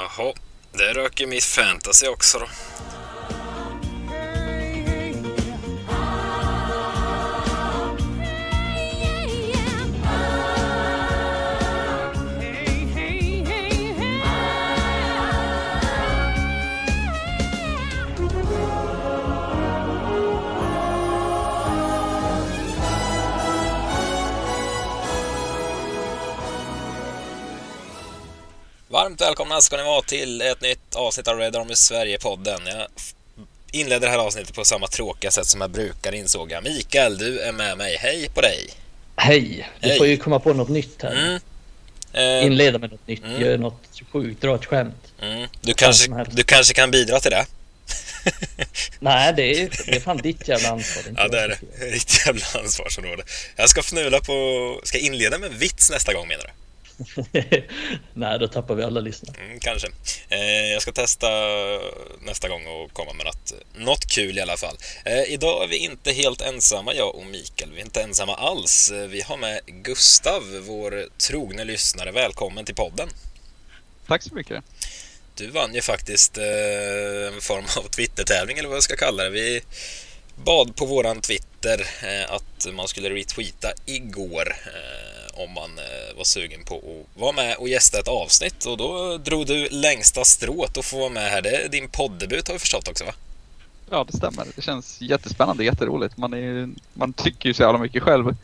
Jaha, det röker mitt fantasy också då. Varmt välkomna ska ni vara till ett nytt avsnitt av Red Army Sverige-podden. Jag inleder det här avsnittet på samma tråkiga sätt som jag brukar insåg jag. Mikael, du är med mig. Hej på dig! Hej! Du Hej. får ju komma på något nytt här. Mm. Eh, Inleda med något nytt, Mm. gör något sjukt, dra ett skämt. mm. Du, kanske, du kanske kan bidra till det? Nej, det är, det är fan ditt jävla ansvar. inte Ja, det är det. Riktigt jävla ansvarsområde. Jag ska fnula på... Ska inleda med en vits nästa gång menar du? Nej, då tappar vi alla lyssnare. Mm, kanske. Eh, jag ska testa nästa gång och komma med något, något kul i alla fall. Eh, idag är vi inte helt ensamma, jag och Mikael. Vi är inte ensamma alls. Eh, Vi har med Gustav, vår trogne lyssnare. Välkommen till podden. Tack så mycket. Du vann ju faktiskt eh, en form av Twitter-tävling eller vad jag ska kalla det. Vi bad på våran Twitter eh, att man skulle retweeta igår eh, om man eh, var sugen på att vara med och gästa ett avsnitt och då drog du längsta strået och få vara med här. Det är din poddebut har vi förstått också va? Ja, det stämmer. Det känns jättespännande, jätteroligt. Man, är, man tycker ju så jävla mycket själv.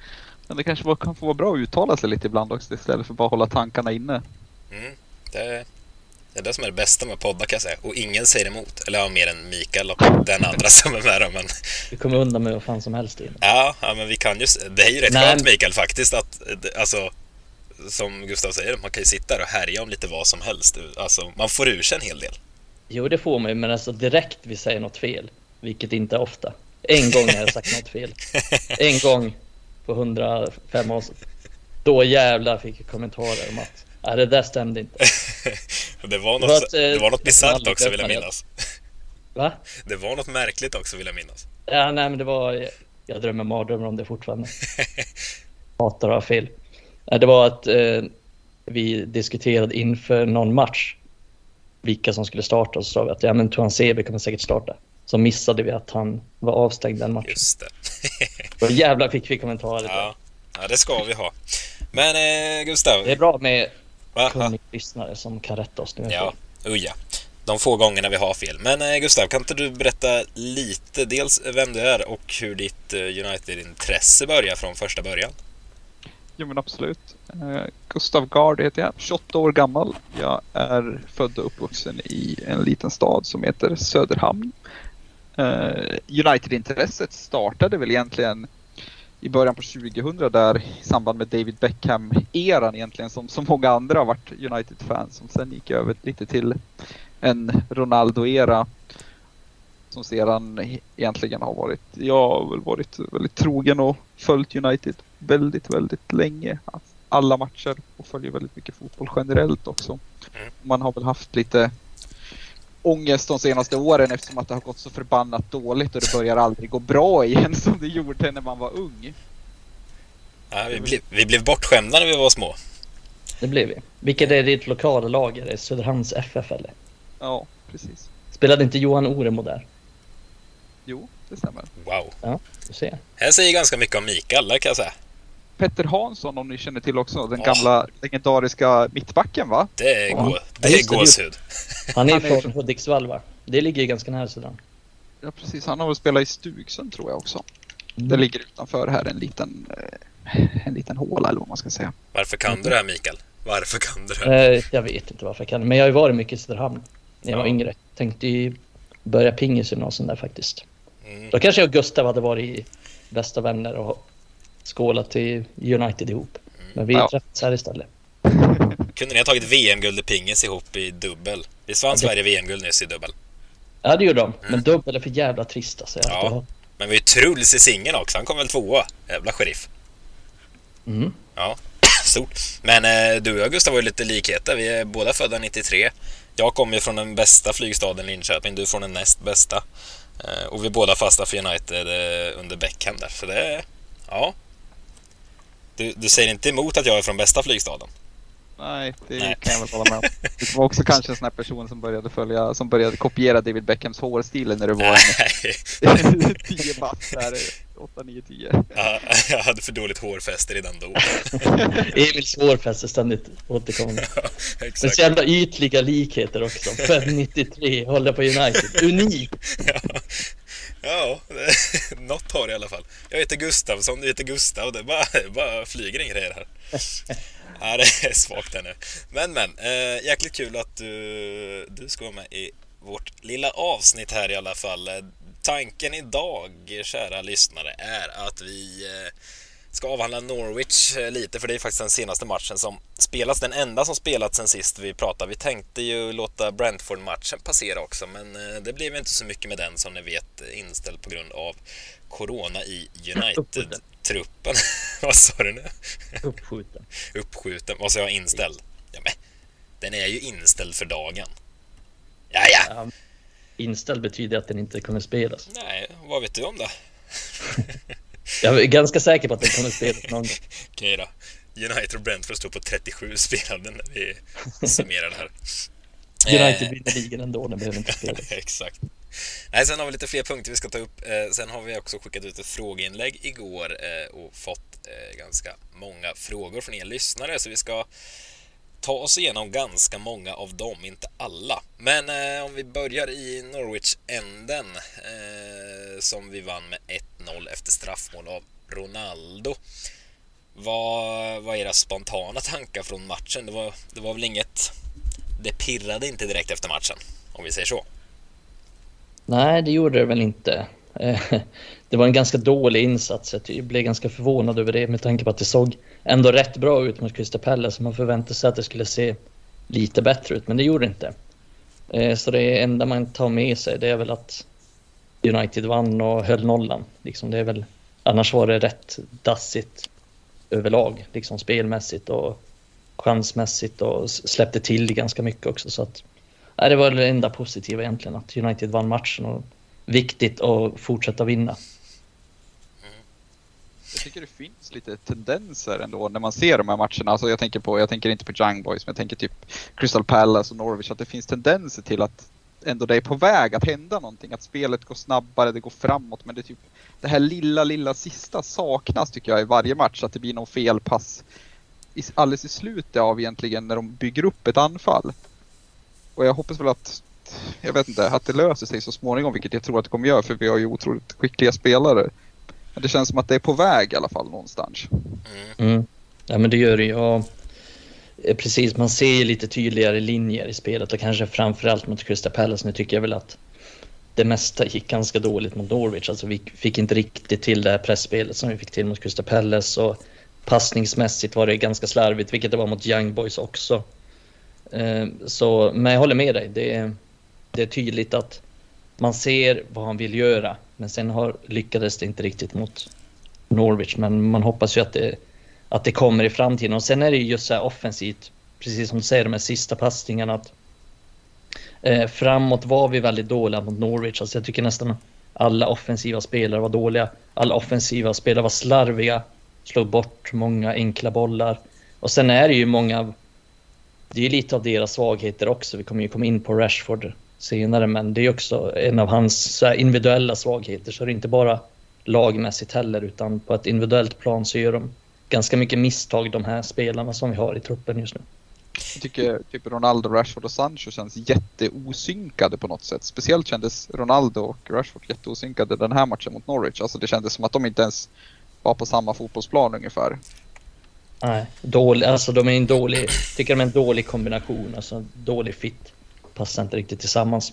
Men det kanske kan få vara bra att uttala sig lite ibland också istället för bara hålla tankarna inne. Mm, det, det är det som är det bästa med poddar kan jag säga. Och ingen säger emot. Eller ja, mer än Mikael och den andra som är med då, men Vi kommer undan med vad fan som helst. In. Ja, ja men vi kan ju... Det är ju rätt Nej. skönt Mikael faktiskt att, eh, alltså, som Gustav säger, man kan ju sitta där och härja om lite vad som helst. Alltså, man får ur sig en hel del. Jo, det får man ju, men alltså direkt vi säger något fel, vilket inte är ofta. En gång har jag sagt något fel. En gång på 105 avsnitt. Då jävlar fick jag kommentarer om att nej, det där stämde inte. det var något, att, eh, det var något bisarrt också vill jag minnas. Va? Det var något märkligt också vill jag minnas. Ja, nej, men det var... Jag drömmer mardrömmar om det fortfarande. Hatar att ha fel. Nej, Det var att eh, vi diskuterade inför någon match vilka som skulle starta och så sa vi att ja, men Tuan Sebe kommer säkert starta. Så missade vi att han var avstängd den matchen. Just det. Då jävlar fick vi kommentarer. ja. ja, det ska vi ha. Men eh, Gustav. Det är bra med va? kunniga lyssnare som kan rätta oss nu. Ja, uja. De få gångerna vi har fel. Men eh, Gustav, kan inte du berätta lite dels vem du är och hur ditt eh, United-intresse börjar från första början? Jo men absolut. Eh, Gustav Gard heter jag, 28 år gammal. Jag är född och uppvuxen i en liten stad som heter Söderhamn. Eh, United-intresset startade väl egentligen i början på 2000 där i samband med David Beckham-eran egentligen som så många andra har varit United-fans som sen gick över lite till en Ronaldo-era som sedan egentligen har varit, jag har väl varit väldigt trogen och följt United väldigt, väldigt länge. Alla matcher och följer väldigt mycket fotboll generellt också. Mm. Man har väl haft lite ångest de senaste åren eftersom att det har gått så förbannat dåligt och det börjar aldrig gå bra igen som det gjorde när man var ung. Ja, vi, blev, vi blev bortskämda när vi var små. Det blev vi. Vilket är ditt lokala lag? Är det Söderhamns FF eller? Ja, precis. Spelade inte Johan Oremo där? Jo, det stämmer. Wow. Ja, du ser. Det säger ganska mycket om Mikael, kan jag säga. Petter Hansson om ni känner till också, den gamla legendariska mittbacken va? Det är, Ja. gå, det är gåshud. Han är från Hudiksvall va? Det ligger ju ganska nära Söderhamn. Ja precis, han har väl spelat i Stugsund tror jag också. Mm. Det ligger utanför här en liten, eh, en liten håla eller vad man ska säga. Varför kan du det här Mikael? Varför kan du det? här? Eh, jag vet inte varför jag kan Men jag har ju varit mycket i Söderhamn när jag var Ja. yngre. Tänkte ju börja pingisgymnasium där faktiskt. Mm. Då kanske jag och Gustav hade varit bästa vänner och skålat till United ihop. Men vi Ja. träffades här istället. Kunde ni ha tagit VM-guld i pingis ihop i dubbel? Visst vann Sverige VM-guld nyss i dubbel? Ja det gjorde de. Men dubbel är för jävla trist alltså. Ja. Men vi har ju Truls i singeln också, han kom väl tvåa? Jävla sheriff. Mm. Ja, stort. Men eh, du och jag Gustav har ju lite likheter. Vi är båda födda 93. Jag kommer ju från den bästa flygstaden Linköping, du från den näst bästa. Eh, och vi båda fastnade för United eh, under Beckham där. Så det är... Ja. Du, du säger inte emot att jag är från bästa flygstaden? Nej, det Nej. kan jag väl hålla med om. Det var också kanske en sån här person som började följa, som började kopiera David Beckhams hårstil när det var en 10 bast där, 8, 9, 10. Ja, jag hade för dåligt hårfäste redan då. Emils hårfäste ständigt återkommande. Ja, exakt. Men så jävla ytliga likheter också. Född 93, håller på United. Unik! Ja. Ja, något har det i alla fall. Jag heter Gustavsson, du heter Gustav. Det bara, bara flyger in grejer här. Ja, det är svagt här nu. Men, men. Eh, jäkligt kul att du, du ska vara med i vårt lilla avsnitt här i alla fall. Tanken idag, kära lyssnare, är att vi eh, ska avhandla Norwich eh, lite, för det är faktiskt den senaste matchen som spelas. Den enda som spelats sen sist vi pratade. Vi tänkte ju låta Brentford-matchen passera också, men eh, det blev inte så mycket med den som ni vet inställd på grund av Corona i United-truppen. Vad sa du nu? Uppskjuten. Uppskjuten. Vad sa jag? Inställd? Ja, men den är ju inställd för dagen. Ja, ja. inställd betyder att den inte kommer spelas. Nej, vad vet du om det? Jag är ganska säker på att den kommer spelas någon gång. Okej då. United och Brentford står på 37 spelade när vi summerar det här. United vinner ligan ändå, den behöver inte spela. Exakt. Nej, sen har vi lite fler punkter vi ska ta upp. Eh, sen har vi också skickat ut ett frågeinlägg igår eh, och fått eh, ganska många frågor från er lyssnare, så vi ska ta oss igenom ganska många av dem, inte alla. Men eh, om vi börjar i Norwich-änden eh, som vi vann med 1-0 efter straffmål av Ronaldo. Vad var era spontana tankar från matchen? Det var, det var väl inget... Det pirrade inte direkt efter matchen, om vi säger så. Nej, det gjorde det väl inte. Eh, det var en ganska dålig insats. Jag blev ganska förvånad över det med tanke på att det såg ändå rätt bra ut mot Crystal Palace. Man förväntade sig att det skulle se lite bättre ut, men det gjorde det inte. Eh, så det enda man tar med sig det är väl att United vann och höll nollan. Liksom det är väl, annars var det rätt dassigt överlag, liksom spelmässigt och chansmässigt och släppte till det ganska mycket också. Så att, nej, det var det enda positiva egentligen, att United vann matchen och viktigt att fortsätta vinna. Jag tycker det finns lite tendenser ändå när man ser de här matcherna. Alltså jag, tänker på, jag tänker inte på Young Boys, men jag tänker typ Crystal Palace och Norwich. Att det finns tendenser till att ändå det är på väg att hända någonting. Att spelet går snabbare, det går framåt. Men det, typ, det här lilla, lilla sista saknas tycker jag i varje match. Att det blir någon felpass alldeles i slutet av egentligen när de bygger upp ett anfall. Och jag hoppas väl att jag vet inte, att det löser sig så småningom, vilket jag tror att det kommer göra, för vi har ju otroligt skickliga spelare. Men det känns som att det är på väg i alla fall någonstans. Mm. mm. Ja, men det gör det ju. Eh, precis, man ser ju lite tydligare linjer i spelet och kanske framförallt mot Crystal Palace. Nu tycker jag väl att det mesta gick ganska dåligt mot Norwich. Alltså vi fick inte riktigt till det här pressspelet som vi fick till mot Crystal Palace och passningsmässigt var det ganska slarvigt, vilket det var mot Young Boys också. Eh, så, men jag håller med dig. Det är, det är tydligt att man ser vad han vill göra. Men sen har, lyckades det inte riktigt mot Norwich. Men man hoppas ju att det, att det kommer i framtiden. Och sen är det ju just så här offensivt, precis som du säger, de här sista passningarna. Att, eh, framåt var vi väldigt dåliga mot Norwich. Alltså jag tycker nästan alla offensiva spelare var dåliga. Alla offensiva spelare var slarviga. Slog bort många enkla bollar. Och sen är det ju många... Det är lite av deras svagheter också. Vi kommer ju komma in på Rashford senare, men det är också en av hans individuella svagheter. Så det är inte bara lagmässigt heller, utan på ett individuellt plan så gör de ganska mycket misstag, de här spelarna som vi har i truppen just nu. Jag tycker typ Ronaldo, Rashford och Sancho känns jätteosynkade på något sätt. Speciellt kändes Ronaldo och Rashford jätteosynkade den här matchen mot Norwich. Alltså det kändes som att de inte ens var på samma fotbollsplan ungefär. Nej, dålig, alltså de är en dålig, tycker de är en dålig kombination, alltså dålig fit passar inte riktigt tillsammans.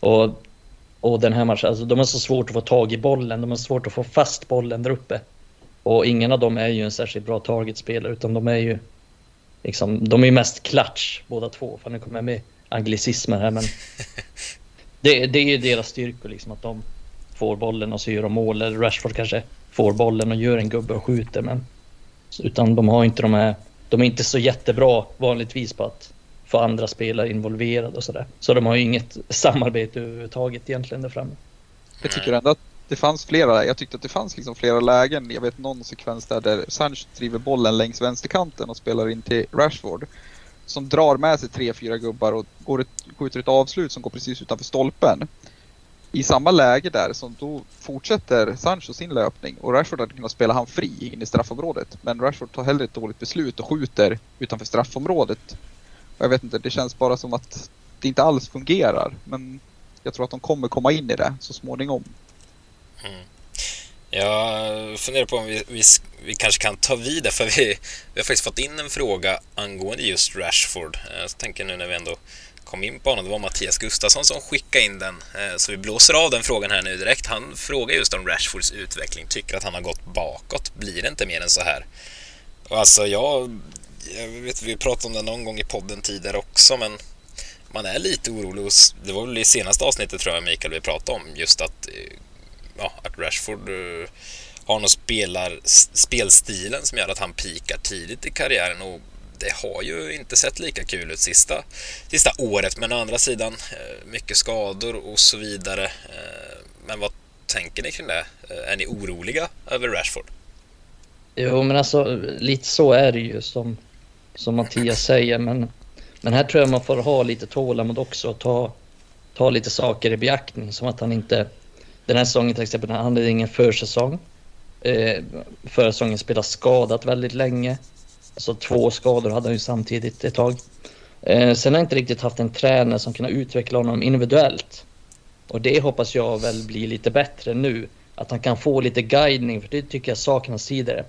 Och, och den här matchen, alltså de har så svårt att få tag i bollen, de har svårt att få fast bollen där uppe. Och ingen av dem är ju en särskilt bra targetspelare utan de är ju liksom, de är ju mest klatsch båda två. För nu kommer jag med anglicismer här men det, det är ju deras styrkor liksom att de får bollen och så gör de mål. Eller Rashford kanske får bollen och gör en gubbe och skjuter men utan de har inte de här, de är inte så jättebra vanligtvis på att få andra spelare involverade och sådär. Så de har ju inget samarbete överhuvudtaget egentligen där framme. Jag tycker ändå att det fanns flera, jag tyckte att det fanns liksom flera lägen. Jag vet någon sekvens där, där Sancho driver bollen längs vänsterkanten och spelar in till Rashford. som drar med sig tre, fyra gubbar och går ett, skjuter ett avslut som går precis utanför stolpen. I samma läge där så då fortsätter Sancho sin löpning och Rashford hade kunnat spela han fri in i straffområdet. Men Rashford tar hellre ett dåligt beslut och skjuter utanför straffområdet. Jag vet inte, det känns bara som att det inte alls fungerar. Men jag tror att de kommer komma in i det så småningom. Mm. Jag funderar på om vi, vi, vi kanske kan ta vid det, för vi, vi har faktiskt fått in en fråga angående just Rashford. Eh, jag tänker nu när vi ändå kom in på honom, det var Mattias Gustafsson som skickade in den. Eh, så vi blåser av den frågan här nu direkt. Han frågar just om Rashfords utveckling, tycker att han har gått bakåt. Blir det inte mer än så här? Och alltså jag, jag vet, vi pratade om det någon gång i podden tidigare också, men man är lite orolig. Det var väl i senaste avsnittet tror jag Mikael vi pratade om just att eh, ja, att Rashford eh, har någon spelar, spelstilen som gör att han pikar tidigt i karriären och det har ju inte sett lika kul ut sista, sista året men å andra sidan eh, mycket skador och så vidare. Men vad tänker ni kring det? Är ni oroliga över Rashford? Jo, men alltså lite så är det ju som, som Mattias säger. Men, men här tror jag man får ha lite tålamod också och ta, ta lite saker i beaktning. Som att han inte den här säsongen till exempel, han hade ingen försäsong. Eh, förra säsongen spelade skadat väldigt länge. Så två skador hade han ju samtidigt ett tag. Eh, sen har jag inte riktigt haft en tränare som kunnat utveckla honom individuellt. Och det hoppas jag väl blir lite bättre nu. Att han kan få lite guidning, för det tycker jag saknas tidigare.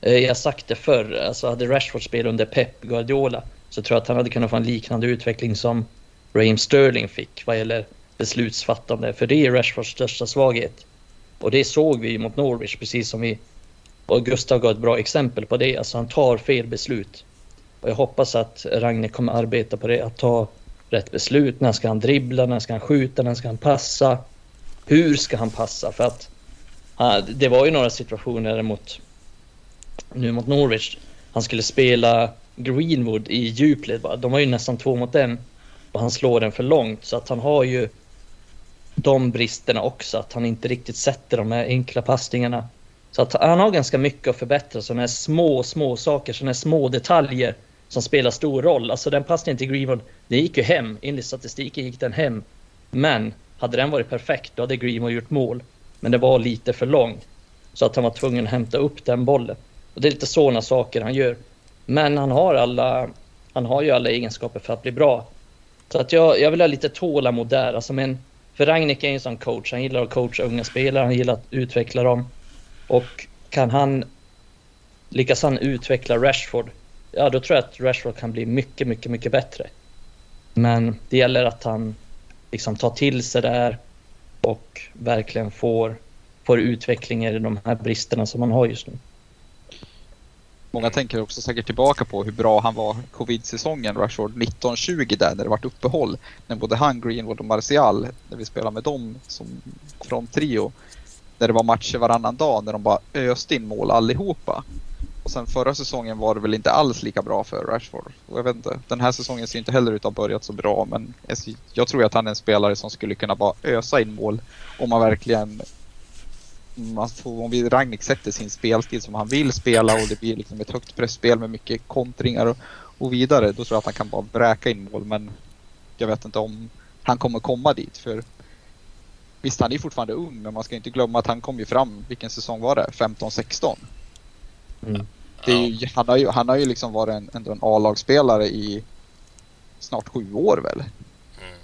Eh, jag har sagt det förr, alltså hade Rashford spelat under Pep Guardiola så tror jag att han hade kunnat få en liknande utveckling som Raheem Sterling fick vad gäller beslutsfattande. För det är Rashfords största svaghet. Och det såg vi mot Norwich precis som vi... Och Gustav gav ett bra exempel på det. Alltså han tar fel beslut. Och jag hoppas att Ragne kommer arbeta på det. Att ta rätt beslut. När ska han dribbla? När ska han skjuta? När ska han passa? Hur ska han passa? För att det var ju några situationer mot nu mot Norwich. Han skulle spela Greenwood i djupled. De var ju nästan två mot en och han slår den för långt så att han har ju de bristerna också, att han inte riktigt sätter de här enkla passningarna. Så att han har ganska mycket att förbättra, sådana här små, små saker, sådana här små detaljer som spelar stor roll. Alltså den passningen till Greenwood, den gick ju hem. Enligt statistiken gick den hem. Men hade den varit perfekt, då hade Greenwood gjort mål. Men det var lite för lång. Så att han var tvungen att hämta upp den bollen. Och det är lite sådana saker han gör. Men han har alla, han har ju alla egenskaper för att bli bra. Så att jag, jag vill ha lite tålamod där. Alltså men för Ragnik är en sån coach. Han gillar att coacha unga spelare, han gillar att utveckla dem. Och kan han lyckas han utveckla Rashford, ja då tror jag att Rashford kan bli mycket, mycket, mycket bättre. Men det gäller att han liksom tar till sig det här och verkligen får, får utveckling i de här bristerna som han har just nu. Många tänker också säkert tillbaka på hur bra han var covid-säsongen, Rashford 1920 där när det vart uppehåll. När både han, Greenwood och Martial, när vi spelade med dem som fronttrio. När det var matcher varannan dag när de bara öste in mål allihopa. Och sen förra säsongen var det väl inte alls lika bra för Rashford. Och jag vet inte, den här säsongen ser inte heller ut att ha börjat så bra men jag tror att han är en spelare som skulle kunna bara ösa in mål om man verkligen man får, om vi Ragnik sätter sin spelstil som han vill spela och det blir liksom ett högt pressspel med mycket kontringar och, och vidare. Då tror jag att han kan bara bräka in mål men jag vet inte om han kommer komma dit. För Visst, han är fortfarande ung men man ska inte glömma att han kom ju fram, vilken säsong var det? 15-16? Mm. han, har ju, han har ju liksom varit en, ändå en A-lagsspelare i snart sju år väl? Mm.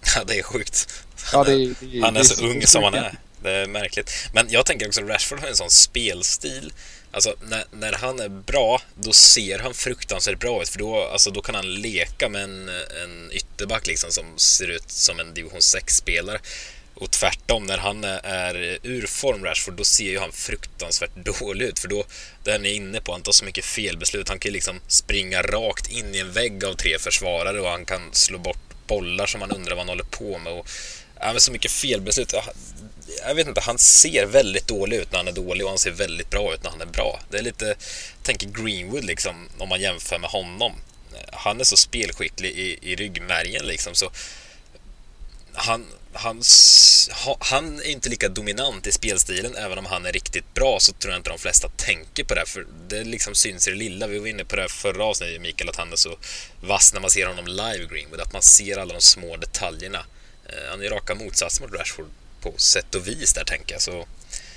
Ja, det är sjukt. Han, ja, det, det, han är, är så, så ung som han är. Det är märkligt. Men jag tänker också att Rashford har en sån spelstil. Alltså när, när han är bra, då ser han fruktansvärt bra ut. För då, alltså, då kan han leka med en, en ytterback liksom, som ser ut som en division 6-spelare. Och tvärtom, när han är ur form, Rashford, då ser ju han fruktansvärt dålig ut. För då, det han är inne på, han tar så mycket felbeslut. Han kan ju liksom springa rakt in i en vägg av tre försvarare och han kan slå bort bollar som man undrar vad han håller på med. Och, ja, så mycket felbeslut jag vet inte, han ser väldigt dålig ut när han är dålig och han ser väldigt bra ut när han är bra. Det är lite, tänker Greenwood liksom, om man jämför med honom. Han är så spelskicklig i, i ryggmärgen liksom så han, han, han är inte lika dominant i spelstilen. Även om han är riktigt bra så tror jag inte de flesta tänker på det. För det liksom syns i det lilla. Vi var inne på det förra avsnittet Mikael, att han är så vass när man ser honom live Greenwood. Att man ser alla de små detaljerna. Eh, han är raka motsatsen mot Rashford på sätt och vis där tänker jag. Så,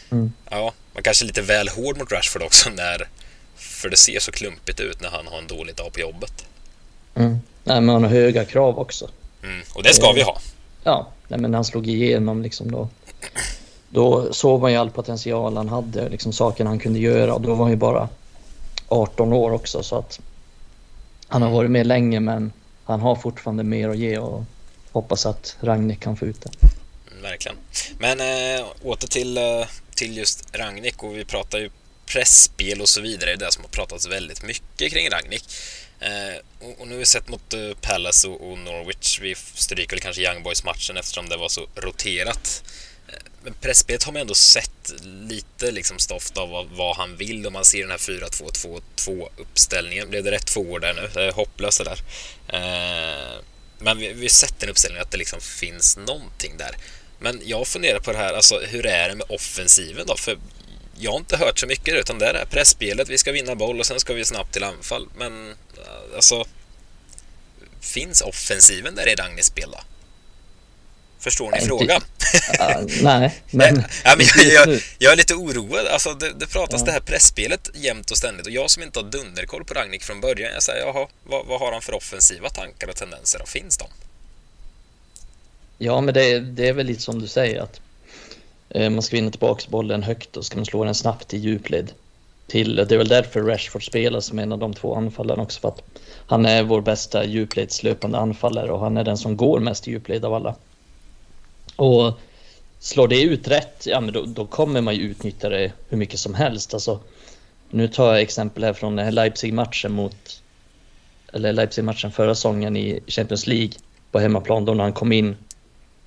mm. ja, man kanske är lite väl hård mot Rashford också när för det ser så klumpigt ut när han har en dålig dag på jobbet. Mm. Nej, men han har höga krav också. Mm. Och det ska vi ha. Ja, nej, men han slog igenom liksom då. Då såg man ju all potential han hade, liksom sakerna han kunde göra. Och då var han ju bara 18 år också så att han har varit med länge men han har fortfarande mer att ge och hoppas att Ragnik kan få ut det. Verkligen. Men eh, åter till, eh, till just Ragnik och vi pratar ju pressspel och så vidare. Det är det som har pratats väldigt mycket kring Ragnik. Eh, och, nu har vi sett mot eh, Palace och, och, Norwich. Vi stryker väl kanske Young Boys-matchen eftersom det var så roterat. Eh, men pressspelet har man ändå sett lite liksom stoft av vad, vad han vill och man ser den här 4-2-2-2 uppställningen. Blev det rätt två år där nu? Det är hopplöst det där. Eh, men vi, vi har sett den uppställningen, att det liksom finns någonting där. Men jag funderar på det här, alltså hur är det med offensiven då? För jag har inte hört så mycket utan det är pressspelet, vi ska vinna boll och sen ska vi snabbt till anfall. Men eh, alltså, finns offensiven där i Ragnis spel då? Förstår ni frågan? uh, nej, men... ja, men jag, jag, jag, är lite oroad. Alltså, det, det pratas ja. det här pressspelet jämt och ständigt och jag som inte har dunderkoll på Ragnik från början, jag säger jaha, vad, vad har han för offensiva tankar och tendenser och finns de? Ja, men det, det är väl lite som du säger att Eh, man ska vinna tillbaka bollen högt och ska man slå den snabbt i djupled. Till, det är väl därför Rashford spelar som en av de två anfallarna också för att han är vår bästa djupledslöpande anfallare och han är den som går mest i djupled av alla. Och slår det ut rätt, ja men då, då, kommer man ju utnyttja det hur mycket som helst. Alltså, nu tar jag exempel här från Leipzig-matchen mot eller Leipzig-matchen förra säsongen i Champions League på hemmaplan då när han kom in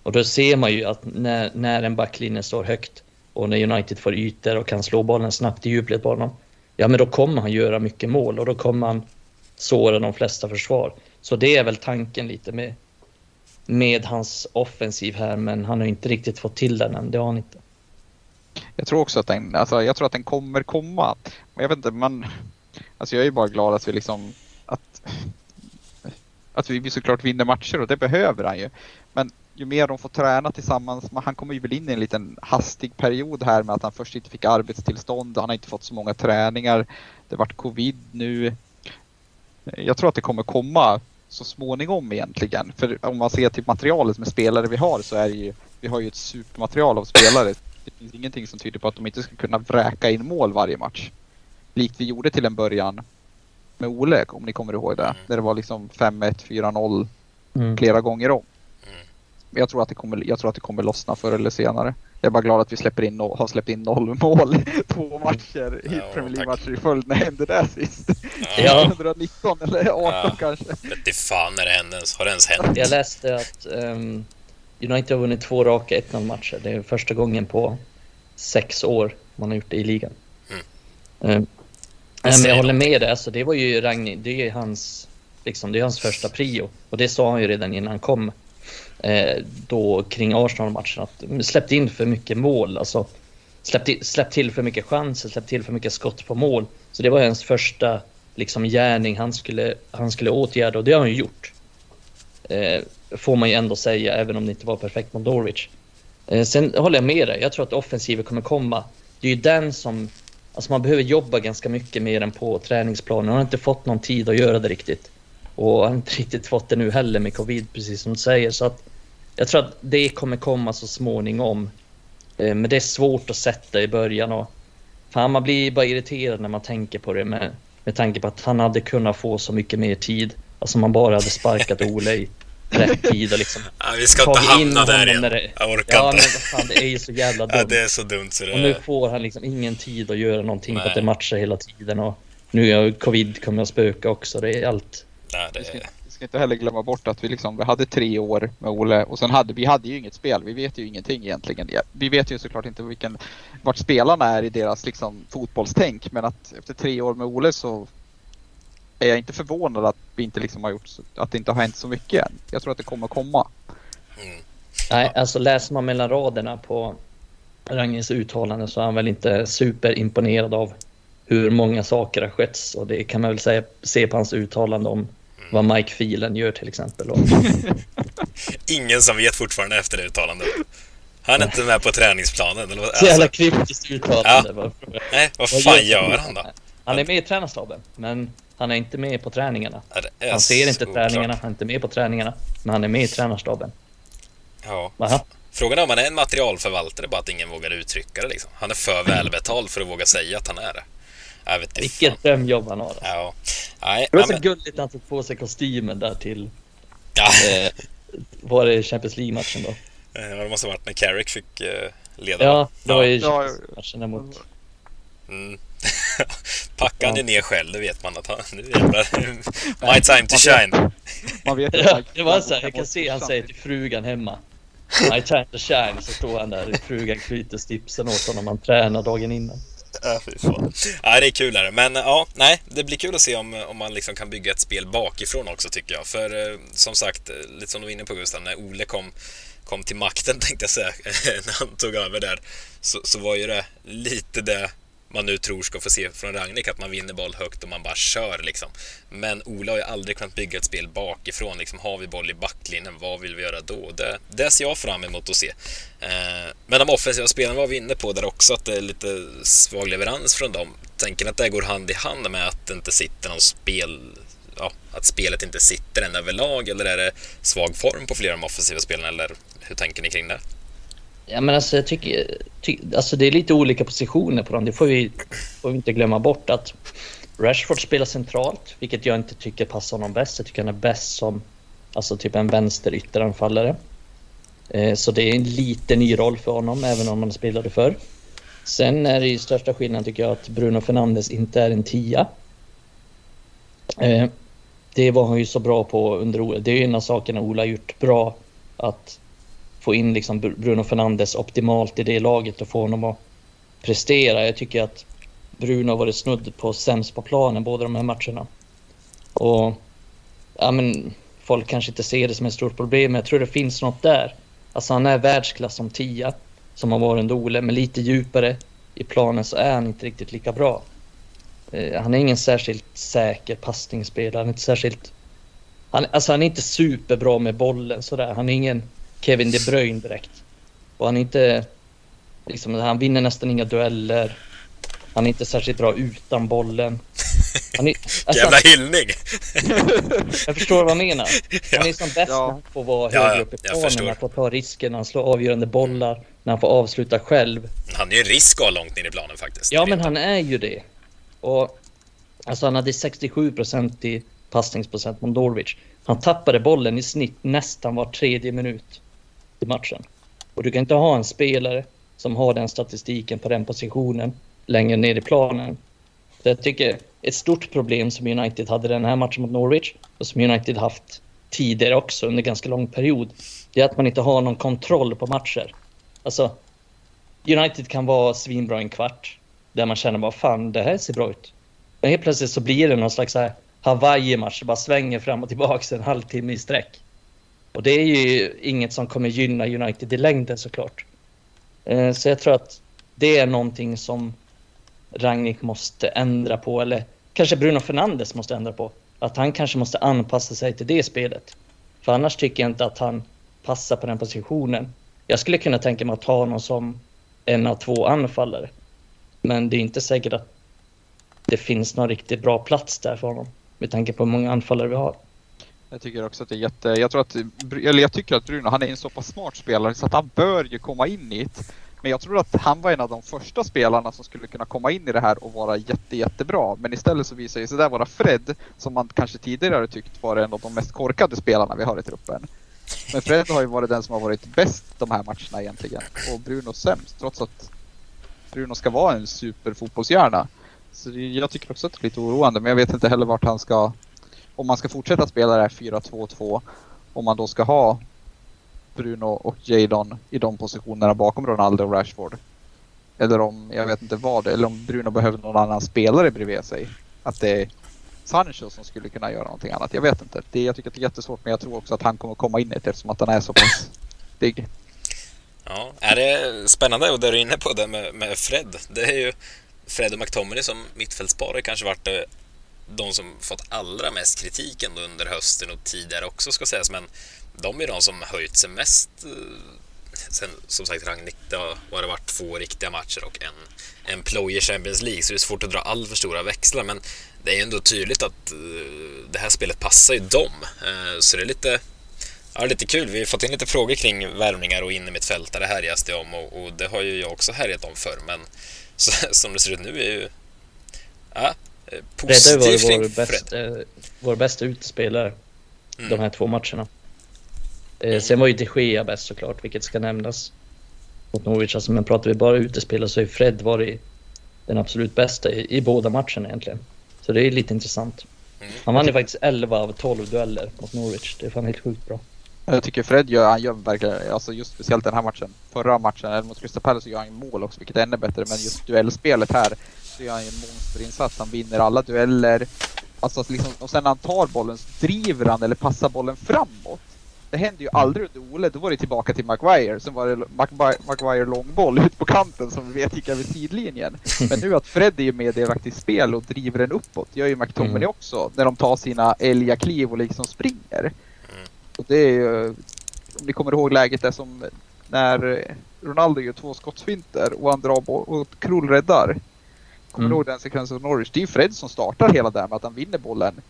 och då ser man ju att när, när en backlinje står högt och när United får ytor och kan slå bollen snabbt i djupled på honom. Ja, men då kommer han göra mycket mål och då kommer han såra de flesta försvar. Så det är väl tanken lite med, med hans offensiv här, men han har inte riktigt fått till den än. Det har han inte. Jag tror också att den, alltså jag tror att den kommer komma. Men jag vet inte, man, alltså jag är bara glad att vi liksom, att, att vi såklart vinner matcher och det behöver han ju. Men ju mer de får träna tillsammans, han kommer ju väl in i en liten hastig period här med att han först inte fick arbetstillstånd, han har inte fått så många träningar, det vart covid nu. Jag tror att det kommer komma så småningom egentligen. För om man ser till materialet med spelare vi har så är det ju, vi har ju ett supermaterial av spelare. Det finns ingenting som tyder på att de inte ska kunna vräka in mål varje match. Likt vi gjorde till en början med Ole, om ni kommer ihåg det. Mm. Där det var liksom 5-1, 4-0 mm. flera gånger om jag tror, att det kommer, jag tror att det kommer lossna förr eller senare. Jag är bara glad att vi släpper in, har släppt in noll mål två matcher i ja, Premier League-matcher i följd. När hände det sist? Ja. 119 eller 18 ja. kanske? Vet fan när det hände, har det ens hänt? Jag läste att um, United har vunnit två raka 1-0 matcher. Det är första gången på sex år man har gjort det i ligan. Mm. Um, men jag håller med dig, alltså, det var ju Ragni, det är hans, liksom, det är hans första prio. Och det sa han ju redan innan han kom Eh, då kring Arsenal-matchen att släppte in för mycket mål. Alltså, släppte, släppt till för mycket chanser, släppte till för mycket skott på mål. Så det var hans första liksom, gärning han skulle, han skulle åtgärda och det har han ju gjort. Eh, får man ju ändå säga, även om det inte var perfekt mot Norwich. Eh, sen håller jag med dig, jag tror att offensiven kommer komma. Det är ju den som... Alltså man behöver jobba ganska mycket mer än på träningsplanen. Han har inte fått någon tid att göra det riktigt. Och har inte riktigt fått det nu heller med covid, precis som du säger. Så att jag tror att det kommer komma så småningom. Eh, men det är svårt att sätta i början. Och fan, man blir bara irriterad när man tänker på det med, med tanke på att han hade kunnat få så mycket mer tid. Alltså man bara hade sparkat Ole i rätt tid och liksom ja, Vi ska inte hamna där igen. Det, jag orkar ja, inte. Men fan, det är ju så jävla dumt. Ja, det är så dumt så det Och nu får han liksom ingen tid att göra någonting Nej. för att det matchar hela tiden. Och nu är covid kommer att spöka också. Det är allt Nej, det... vi, ska, vi ska inte heller glömma bort att vi, liksom, vi hade tre år med Ole och sen hade vi hade ju inget spel. Vi vet ju ingenting egentligen. Vi vet ju såklart inte vilken, vart spelarna är i deras liksom, fotbollstänk men att efter tre år med Ole så är jag inte förvånad att vi inte liksom har gjort att det inte har hänt så mycket än. Jag tror att det kommer komma. Mm. Nej, alltså läser man mellan raderna på Rangens uttalande så är han väl inte superimponerad av hur många saker har skett. Och det kan man väl säga, se på hans uttalande om vad Mike Phelan gör till exempel. Ingen som vet fortfarande efter det uttalandet. Han är inte med på träningsplanen. Eller, vad- så jävla alltså, kryptiskt uttalande. Vad- nej, vad vad fan gör han då? Han är med i tränarstaben, men han är inte med på träningarna. Ja, Han ser inte träningarna, han är inte med på träningarna, men han är med i tränarstaben. Ja. Aha. Frågan är om han är en materialförvaltare, bara att ingen vågar uttrycka det. Liksom. Han är för välbetald för att våga säga att han är det. Jag vet inte. Vilket drömjobb han har. Ja. Nej, Det var ja, så men, gulligt när han tog på sig kostymen där till, ja. eh, var det Champions League-matchen då? Ja, det måste ha varit när Carrick fick eh, leda. Ja, det var ju Ja. matchen där mot... Mm. Packar han ju ner själv, då vet man att han... Nu jävlar. My time to shine. Man vet Ja, att- det var så här, jag kan se han säger till frugan hemma. I time to shine, så står han där, frugan knyter stipsen åt honom, han tränar dagen innan. Ja, fy fan. Ja, det är kul. här. det. Men ja, nej, det blir kul att se om, om man liksom kan bygga ett spel bakifrån också tycker jag. För eh, som sagt, eh, lite som du var inne på Gustav, när Ole kom, kom till makten tänkte jag säga, när han tog över där, så, så var ju det lite det man nu tror ska få se från Ragnik, att man vinner boll högt och man bara kör liksom. Men Ola har ju aldrig kunnat bygga ett spel bakifrån. Liksom, har vi boll i backlinjen, vad vill vi göra då? Det, det ser jag fram emot att se. Eh, men de offensiva spelen var vi inne på där också, att det är lite svag leverans från dem. Tänker ni att det går hand i hand med att det inte sitter någon spel... Ja, att spelet inte sitter än överlag, eller är det svag form på flera av de offensiva spelen, eller hur tänker ni kring det? Ja men alltså jag tycker, ty, alltså det är lite olika positioner på dem. Det får vi, får vi inte glömma bort att Rashford spelar centralt, vilket jag inte tycker passar honom bäst. Jag tycker han är bäst som alltså typ en vänster ytteranfallare. Eh, så det är en lite ny roll för honom, även om han spelade förr. Sen är det ju största skillnaden tycker jag att Bruno Fernandes inte är en tia. Eh, det var han ju så bra på under Ola. Det är ju en av sakerna Ola har gjort bra. Att få in liksom Bruno Fernandes optimalt i det laget och få honom att prestera. Jag tycker att Bruno har varit snudd på sämst på planen båda de här matcherna. Och ja, men folk kanske inte ser det som ett stort problem, men jag tror det finns något där. Alltså han är världsklass som tia, som har varit en Ole, men lite djupare i planen så är han inte riktigt lika bra. Eh, han är ingen särskilt säker passningsspelare, han är inte särskilt... Han, alltså han är inte superbra med bollen sådär. Han är ingen Kevin De Bruyne direkt. Och han är inte... Liksom, han vinner nästan inga dueller. Han är inte särskilt bra utan bollen. Han är, alltså, Jävla hyllning! jag förstår vad jag menar. Han är som bäst Ja. när han får vara Ja, högre upp i planen, när han får ta risken, när han slår avgörande bollar, när han får avsluta själv. Han är ju en risk att ha långt ner i planen faktiskt. Ja, men han är ju det. Och alltså han hade 67 procent i passningsprocent mot Norwich. Han tappade bollen i snitt nästan var tredje minut i matchen. Och du kan inte ha en spelare som har den statistiken på den positionen längre ner i planen. Så jag tycker ett stort problem som United hade den här matchen mot Norwich och som United haft tidigare också under ganska lång period. Det är att man inte har någon kontroll på matcher. Alltså, United kan vara svinbra en kvart där man känner bara fan det här ser bra ut. Men helt plötsligt så blir det någon slags så här Hawaii-match, det bara svänger fram och tillbaka en halvtimme i sträck. Och det är ju inget som kommer gynna United i längden såklart. Eh, så jag tror att det är någonting som Rangnick måste ändra på, eller kanske Bruno Fernandes måste ändra på. Att han kanske måste anpassa sig till det spelet. För annars tycker jag inte att han passar på den positionen. Jag skulle kunna tänka mig att ha honom som en av två anfallare. Men det är inte säkert att det finns någon riktigt bra plats där för honom. Med tanke på hur många anfallare vi har. Jag tycker också att det är jätte... Jag tror att... Eller jag tycker att Bruno, han är en så pass smart spelare så att han bör ju komma in i det. Men jag tror att han var en av de första spelarna som skulle kunna komma in i det här och vara jätte, jättebra. Men istället så visar sig det där vara Fred, som man kanske tidigare har tyckt var en av de mest korkade spelarna vi har i truppen. Men Fred har ju varit den som har varit bäst de här matcherna egentligen. Och Bruno sämst, trots att Bruno ska vara en superfotbollshjärna. Så jag tycker också att det är lite oroande, men jag vet inte heller vart han ska... Om man ska fortsätta spela det här 4-2-2, om man då ska ha Bruno och Jadon i de positionerna bakom Ronaldo och Rashford. Eller om, jag vet inte vad, eller om Bruno behöver någon annan spelare bredvid sig. Att det är Sancho som skulle kunna göra någonting annat. Jag vet inte. Det, jag tycker att det är jättesvårt men jag tror också att han kommer komma in i det eftersom att han är så pass digg. Ja, är det spännande och det du är inne på det med, med Fred. Det är ju Fred och McTominay som mittfältspar kanske varit eh, de som fått allra mest kritik ändå under hösten och tidigare också ska sägas. Men de är de som höjt sig mest. Eh, sen som sagt Ragnik, det har det varit två riktiga matcher och en, en ploj i Champions League så det är svårt att dra all för stora växlar. Men det är ju ändå tydligt att eh, det här spelet passar ju dem. Eh, så det är lite Ja, lite kul. Vi har fått in lite frågor kring värvningar och innermittfältare härjas det om och, och det har ju jag också härjat om förr. Men så, som det ser ut nu är ju... Ja, eh, Fred har ju positivt varit kring vår, Fred. bäst, eh, vår bästa utespelare Mm. de här två matcherna. Eh, Mm. Sen var ju de Gea bäst såklart, vilket ska nämnas. Mot Norwich, alltså, men pratar vi bara utespelare så är Fred varit den absolut bästa i, i båda matcherna egentligen. Så det är lite intressant. Mm. Han vann ju faktiskt 11 av 12 dueller mot Norwich. Det är fan helt sjukt bra. Jag tycker Fred gör, han gör verkligen, alltså just speciellt den här matchen. Förra matchen, eller mot Crystal Palace, så gör han ju mål också, vilket är ännu bättre. Men just duellspelet här, så gör han ju en monsterinsats. Han vinner alla dueller. Alltså liksom, och sen när han tar bollen så driver han eller passar bollen framåt. Det hände ju aldrig under Ole, då var det tillbaka till Maguire. Sen var det Maguire, långboll ut på kanten som vi vet gick över sidlinjen. Men nu att Fred är ju med i spel och driver den uppåt, gör ju McTominay Mm. också. När de tar sina älgakliv och liksom springer. Och det är ju, om ni kommer ihåg läget där som när Ronaldo gör två skottsfinter och han drar och Krull räddar. Kommer Mm. ni ihåg den sekvensen av Norwich? Det är ju Fred som startar hela där med att han vinner bollen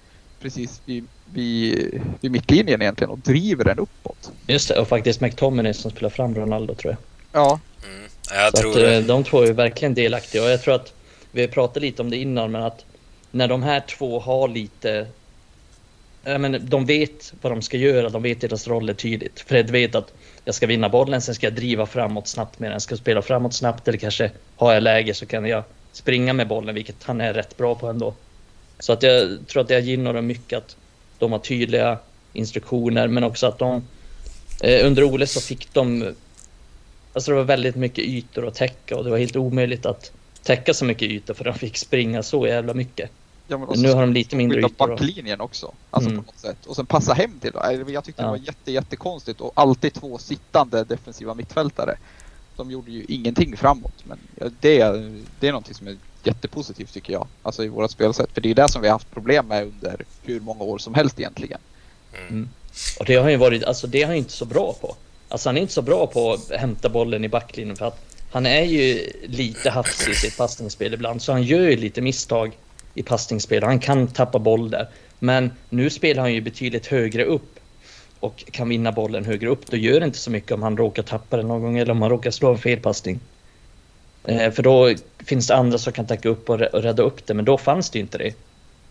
precis vid, vid, vid mittlinjen egentligen och driver den uppåt. Just det, och faktiskt McTominay som spelar fram Ronaldo tror jag. Ja, Mm. Jag så tror att, eh, de två är verkligen delaktiga och jag tror att vi pratat lite om det innan men att när de här två har lite Ja, men de vet vad de ska göra, de vet deras roller tydligt. Fred vet att jag ska vinna bollen, sen ska jag driva framåt snabbt med den. Ska spela framåt snabbt eller kanske har jag läge så kan jag springa med bollen, vilket han är rätt bra på ändå. Så att jag tror att det gynnar dem mycket att de har tydliga instruktioner, men också att de eh, under Ole så fick de Alltså det var väldigt mycket ytor att täcka och det var helt omöjligt att täcka så mycket ytor för de fick springa så jävla mycket. ja men och Nu har de lite mindre ytor. backlinjen också. Alltså Mm. på något sätt. Och sen passa hem till det. Jag tyckte det Ja. var jätte, jättekonstigt och alltid två sittande defensiva mittfältare. De gjorde ju ingenting framåt. Men det, det är någonting som är jättepositivt tycker jag. Alltså i vårt spelsätt. För det är det som vi har haft problem med under hur många år som helst egentligen. Mm. Och det har ju varit, alltså det är han inte så bra på. Alltså han är inte så bra på att hämta bollen i backlinjen för att han är ju lite hafsig i sitt passningsspel ibland. Så han gör ju lite misstag i passningsspel. Han kan tappa boll där. Men nu spelar han ju betydligt högre upp och kan vinna bollen högre upp. Då gör det inte så mycket om han råkar tappa den någon gång eller om han råkar slå en felpassning. Eh, för då finns det andra som kan täcka upp och och rädda upp det, men då fanns det inte det.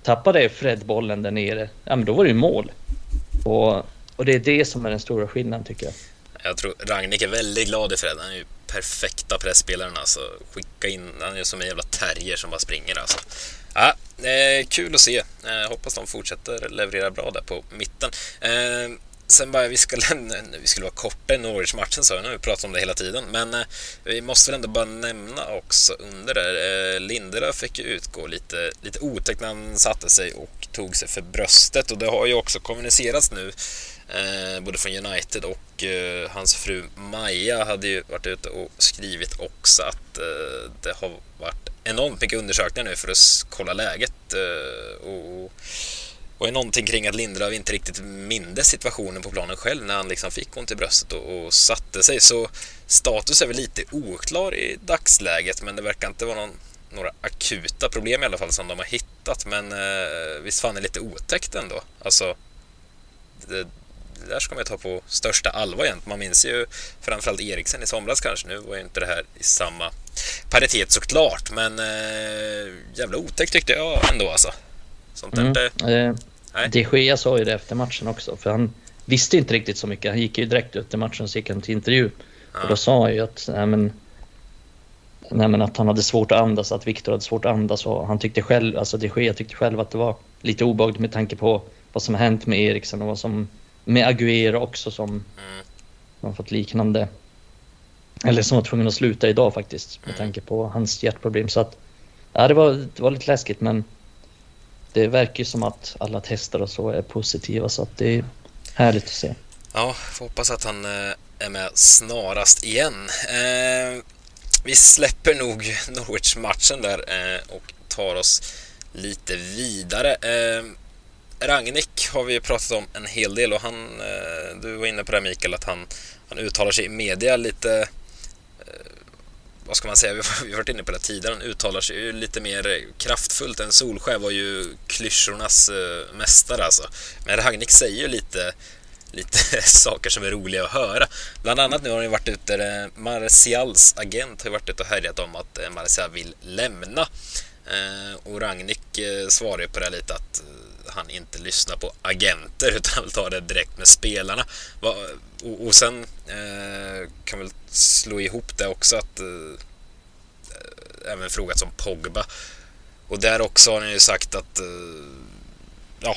Tappade Fred bollen där nere, ja men då var det ju mål. Och, och det är det som är den stora skillnaden tycker jag. Jag tror Ragnik är väldigt glad i Fred. Han är ju perfekta pressspelaren alltså. Skicka in, han är ju som en jävla terrier som bara springer alltså. Ja, eh, kul att se. Eh, hoppas de fortsätter leverera bra där på mitten. Eh, sen bara, vi skulle, vi skulle vara korta i Norwich-matchen sa jag, nu har vi pratat om det hela tiden. Men eh, vi måste väl ändå bara nämna också under där, eh, Lindelöf fick ju utgå lite, lite otäckt när han satte sig och tog sig för bröstet och det har ju också kommunicerats nu eh, både från United och eh, hans fru Maja hade ju varit ute och skrivit också att eh, det har varit enormt mycket undersökningar nu för att kolla läget eh, och, och är någonting kring att Lindelöf inte riktigt mindes situationen på planen själv när han liksom fick ont i bröstet och, och satte sig. Så status är väl lite oklar i dagsläget men det verkar inte vara någon, några akuta problem i alla fall som de har hittat. Men eh, visst fan är det lite otäckt ändå. Alltså, det, det där ska man ju ta på största allvar egentligen. Man minns ju framförallt Eriksen i somras kanske. Nu var ju inte det här i samma paritet såklart. Men eh, jävla otäckt tyckte jag ändå alltså. Sånt där, Mm. det, Eh, Nej. De Gea sa ju det efter matchen också, för han visste inte riktigt så mycket. Han gick ju direkt efter matchen och så gick han till intervju. Ja. Och då sa han ju att, nej men, nej men att han hade svårt att andas, att Viktor hade svårt att andas och han tyckte själv, alltså De Gea tyckte själv att det var lite obehagligt med tanke på vad som har hänt med Eriksen och vad som med Agüero också som Mm. har fått liknande eller som var tvungen att sluta idag faktiskt med Mm. tanke på hans hjärtproblem så att ja det var, det var lite läskigt men det verkar ju som att alla tester och så är positiva så att det är härligt att se. Ja, får hoppas att han eh, är med snarast igen. Eh, vi släpper nog Norwich-matchen där eh, och tar oss lite vidare. Eh, Ragnik har vi pratat om en hel del och han, eh, du var inne på det Mikael, att han, han uttalar sig i media lite vad ska man säga, vi har varit inne på det tidigare, han uttalar sig ju lite mer kraftfullt än Solskär var ju klyschornas eh, mästare alltså. Men Ragnik säger ju lite lite saker som är roliga att höra. Bland annat nu har det varit ute, eh, Martials agent har varit ute och härjat om att Marcial Martial vill lämna. Och Ragnik svarar ju på det lite att han inte lyssnar på agenter utan han vill ta det direkt med spelarna. Och sen eh, kan väl slå ihop det också att eh, eh, även frågat om Pogba. Och där också har han ju sagt att ja,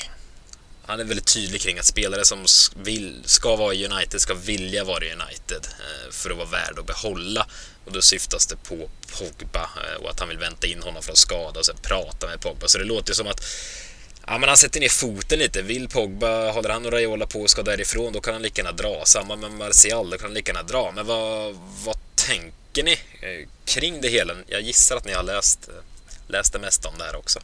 han är väldigt tydlig kring att spelare som vill, ska vara i United ska vilja vara i United eh, för att vara värd att behålla. Och då syftas det på Pogba och att han vill vänta in honom från skada och sen prata med Pogba. Så det låter som att Ja, men han sätter ner foten lite. Vill Pogba, håller han och Raiola på och ska därifrån, då kan han lika gärna dra. Samma med Martial, då kan han lika gärna dra. Men vad, vad tänker ni eh, kring det hela? Jag gissar att ni har läst, läst det mesta om det här också.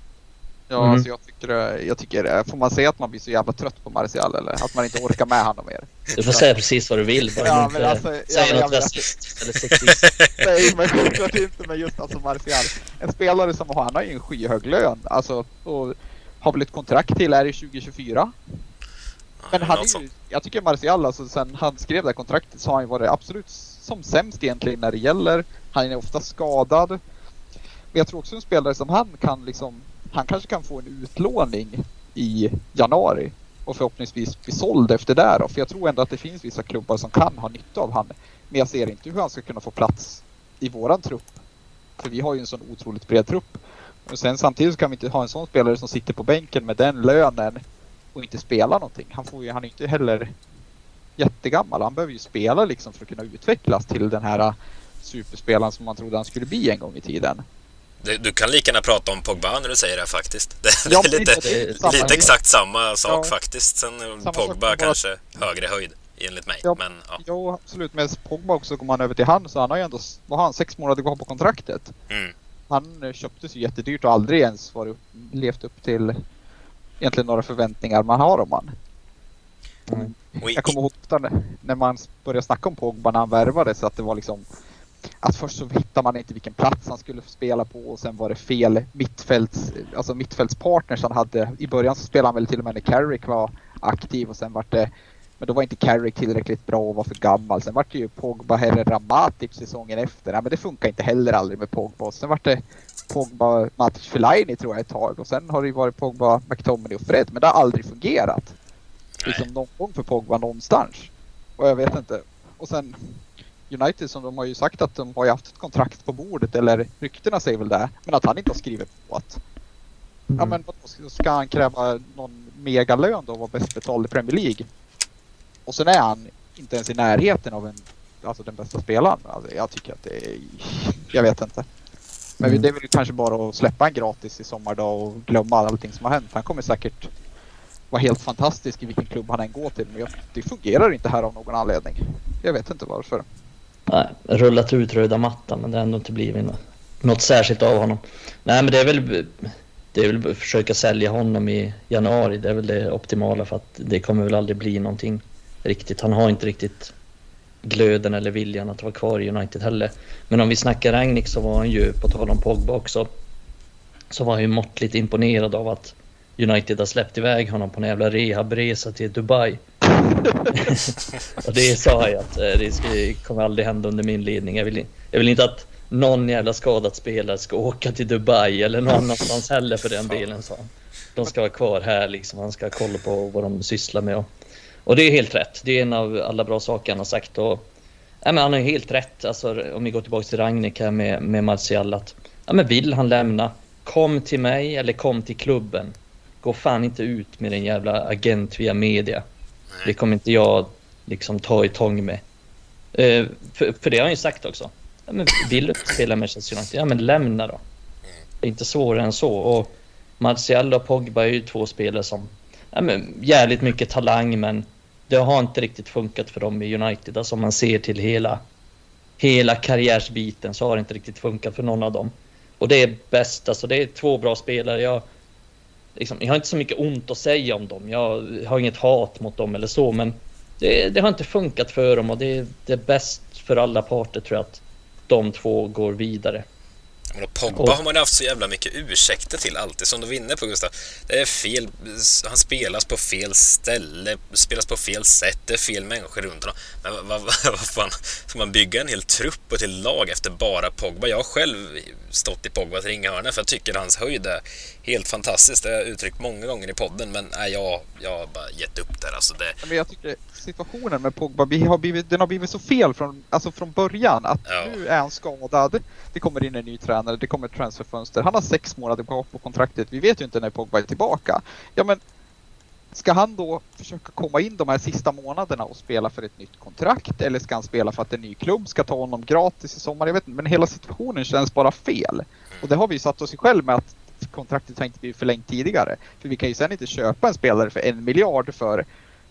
Ja, mm. alltså jag tycker, jag tycker, får man säga att man blir så jävla trött på Martial eller att man inte orkar med honom mer? Du får säga precis vad du vill, bara ja, inte alltså, säga ja, något rasist eller sexist. Nej, men självklart inte, men just alltså Martial. En spelare som han har ju en skyhög lön, alltså, och har väl ett kontrakt till är i 2024. Men han är ju, jag tycker Martial, alltså sen han skrev det här kontraktet så har han ju varit absolut som sämst egentligen när det gäller. Han är ofta skadad. Men jag tror också en spelare som han kan liksom han kanske kan få en utlåning i januari och förhoppningsvis bli såld efter det då. För jag tror ändå att det finns vissa klubbar som kan ha nytta av han. Men jag ser inte hur han ska kunna få plats i våran trupp. För vi har ju en sån otroligt bred trupp. Och sen samtidigt så kan vi inte ha en sån spelare som sitter på bänken med den lönen och inte spelar någonting. Han, får ju, han är inte heller jättegammal. Han behöver ju spela liksom för att kunna utvecklas till den här superspelaren som man trodde han skulle bli en gång i tiden. Du kan lika gärna prata om Pogba när du säger det faktiskt. Det, ja, är lite, det är lite exakt samma sak ja. faktiskt. Sen Pogba kanske bara... högre höjd enligt mig. Ja, men, ja. Jo, absolut. Men Pogba också går man över till han så han har ju ändå, vad har han, sex månader kvar på kontraktet. Mm. Han eh, köptes ju jättedyrt och aldrig ens varit, levt upp till egentligen några förväntningar man har om han. Mm. Jag kommer ihåg när man började snacka om Pogba när han värvades att det var liksom att först så hittade man inte vilken plats han skulle spela på och sen var det fel mittfälts, alltså mittfältspartners han hade. I början så spelade han väl till och med när Carrick var aktiv och sen var det men då var inte Carrick tillräckligt bra och var för gammal. Sen var det ju Pogba Herrera Matic säsongen efter. Ja, men det funkar inte heller aldrig med Pogba. Sen var det Pogba Matic Fellaini tror jag ett tag. Och sen har det ju varit Pogba McTominay och Fred. Men det har aldrig fungerat. Liksom någon gång för Pogba någonstans. Och jag vet inte. Och sen United som de har ju sagt att de har ju haft ett kontrakt på bordet eller ryktena säger väl det. Men att han inte har skrivit på att mm. ja men ska han kräva någon megalön då och vara bäst betald i Premier League? Och sen är han inte ens i närheten av en, alltså den bästa spelaren. Alltså jag tycker att det är, jag vet inte. Men mm. det är väl kanske bara att släppa en gratis i sommardag och glömma allting som har hänt. Han kommer säkert vara helt fantastisk i vilken klubb han än går till. Men det fungerar inte här av någon anledning. Jag vet inte varför. Nej, rullat ut röda mattan men det har ändå inte blivit något, något särskilt av honom. Nej men det är väl det är väl att försöka sälja honom i januari. Det är väl det optimala för att det kommer väl aldrig bli någonting riktigt. Han har inte riktigt glöden eller viljan att vara kvar i United heller. Men om vi snackar Rangnick så var han ju, på tal om Pogba också, så var han ju måttligt imponerad av att United har släppt iväg honom på en jävla rehabresa till Dubai. och det sa jag att eh, det ska, kommer aldrig hända under min ledning. Jag vill, jag vill inte att någon jävla skadad spelare ska åka till Dubai eller någon annanstans heller för den delen, sa han. De ska vara kvar här liksom. Han ska ha koll på vad de sysslar med. Och, och det är helt rätt. Det är en av alla bra saker han har sagt. Och, ja, men han har helt rätt. Alltså, om vi går tillbaka till Ragnik här med, med Martial. Att, ja, men vill han lämna, kom till mig eller kom till klubben. Gå fan inte ut med en jävla agent via media. Det kommer inte jag liksom ta i tång med. Uh, för, för, det har han ju sagt också. Ja, men vill du spela Manchester United? Ja, men lämna då. Det är inte svårare än så. Och Martial och Pogba är ju två spelare som... Ja, men jävligt mycket talang, men det har inte riktigt funkat för dem i United. Alltså om man ser till hela, hela karriärsbiten så har det inte riktigt funkat för någon av dem. Och det är bäst, alltså det är två bra spelare. Jag, liksom, jag har inte så mycket ont att säga om dem. Jag har inget hat mot dem eller så, men det, det har inte funkat för dem och det, det är bäst för alla parter tror jag att de två går vidare. Men och Pogba och, har man haft så jävla mycket ursäkter till alltid, som du var inne på Gustav. Det är fel, han spelas på fel ställe, spelas på fel sätt, det är fel människor runt honom. Men vad, vad, vad fan, ska man bygga en hel trupp och helt lag efter bara Pogba? Jag har själv stått i Pogbas ringhörna för jag tycker hans höjd är helt fantastiskt. Det har jag uttryckt många gånger i podden, men nej, jag, jag har bara gett upp där. Alltså det... Men jag tycker situationen med Pogba, har blivit, den har blivit så fel från, alltså från början. Att ja. nu är han skadad, det kommer in en ny tränare, det kommer ett transferfönster. Han har sex månader kvar på kontraktet. Vi vet ju inte när Pogba är tillbaka. Ja, men Ska han då försöka komma in de här sista månaderna och spela för ett nytt kontrakt eller ska han spela för att en ny klubb ska ta honom gratis i sommar? Jag vet inte, men hela situationen känns bara fel. Och det har vi satt oss i själv med att kontraktet har inte blivit förlängt tidigare. För vi kan ju sen inte köpa en spelare för en miljard för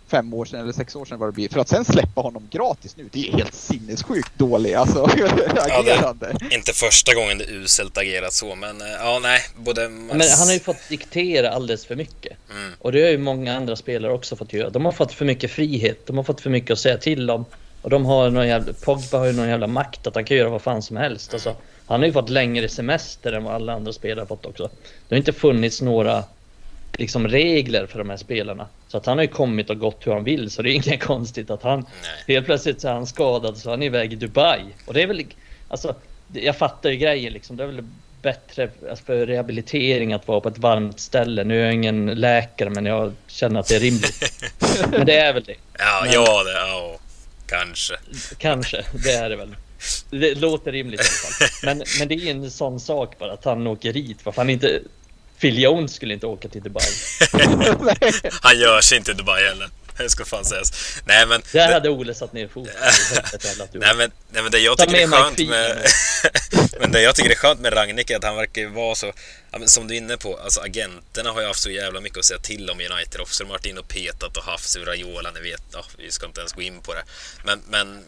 fem år sedan eller sex år sedan vad det blir. För att sen släppa honom gratis nu, det är helt sinnessjukt dålig alltså, agerande. Ja, inte första gången det uselt agerat så, men eh, ja, nej, både... Men han har ju fått diktera alldeles för mycket. Mm. Och det har ju många andra spelare också fått göra. De har fått för mycket frihet, de har fått för mycket att säga till om. Och de har någon jävla, Pogba har ju någon jävla makt att han kan göra vad fan som helst. Alltså, han har ju fått längre semester än vad alla andra spelare har fått också. Det har inte funnits några liksom regler för de här spelarna. Så att han har ju kommit och gått hur han vill så det är inget konstigt att han Nej. helt plötsligt så är han skadad så han är iväg i Dubai. Och det är väl, alltså jag fattar ju grejen liksom. Det är väl bättre alltså, för rehabilitering att vara på ett varmt ställe. Nu är jag ingen läkare men jag känner att det är rimligt. men det är väl det. Ja, men, ja, det, ja, kanske. Kanske, det är det väl. Det låter rimligt i alla fall. Men, men det är en sån sak bara att han åker hit. Varför han inte Phil Jones skulle inte åka till Dubai. Han gör sig inte i Dubai heller. Det ska fan sägas. Nej men... Där hade Ole satt ner foten. nej, men, nej men det jag tycker är skönt med... men det jag tycker är skönt med Ragnik är att han verkar vara så... Som du är inne på, alltså agenterna har ju haft så jävla mycket att säga till om United också. De har varit inne och petat och haft Raiola, ni vet. Ja, vi ska inte ens gå in på det. Men, men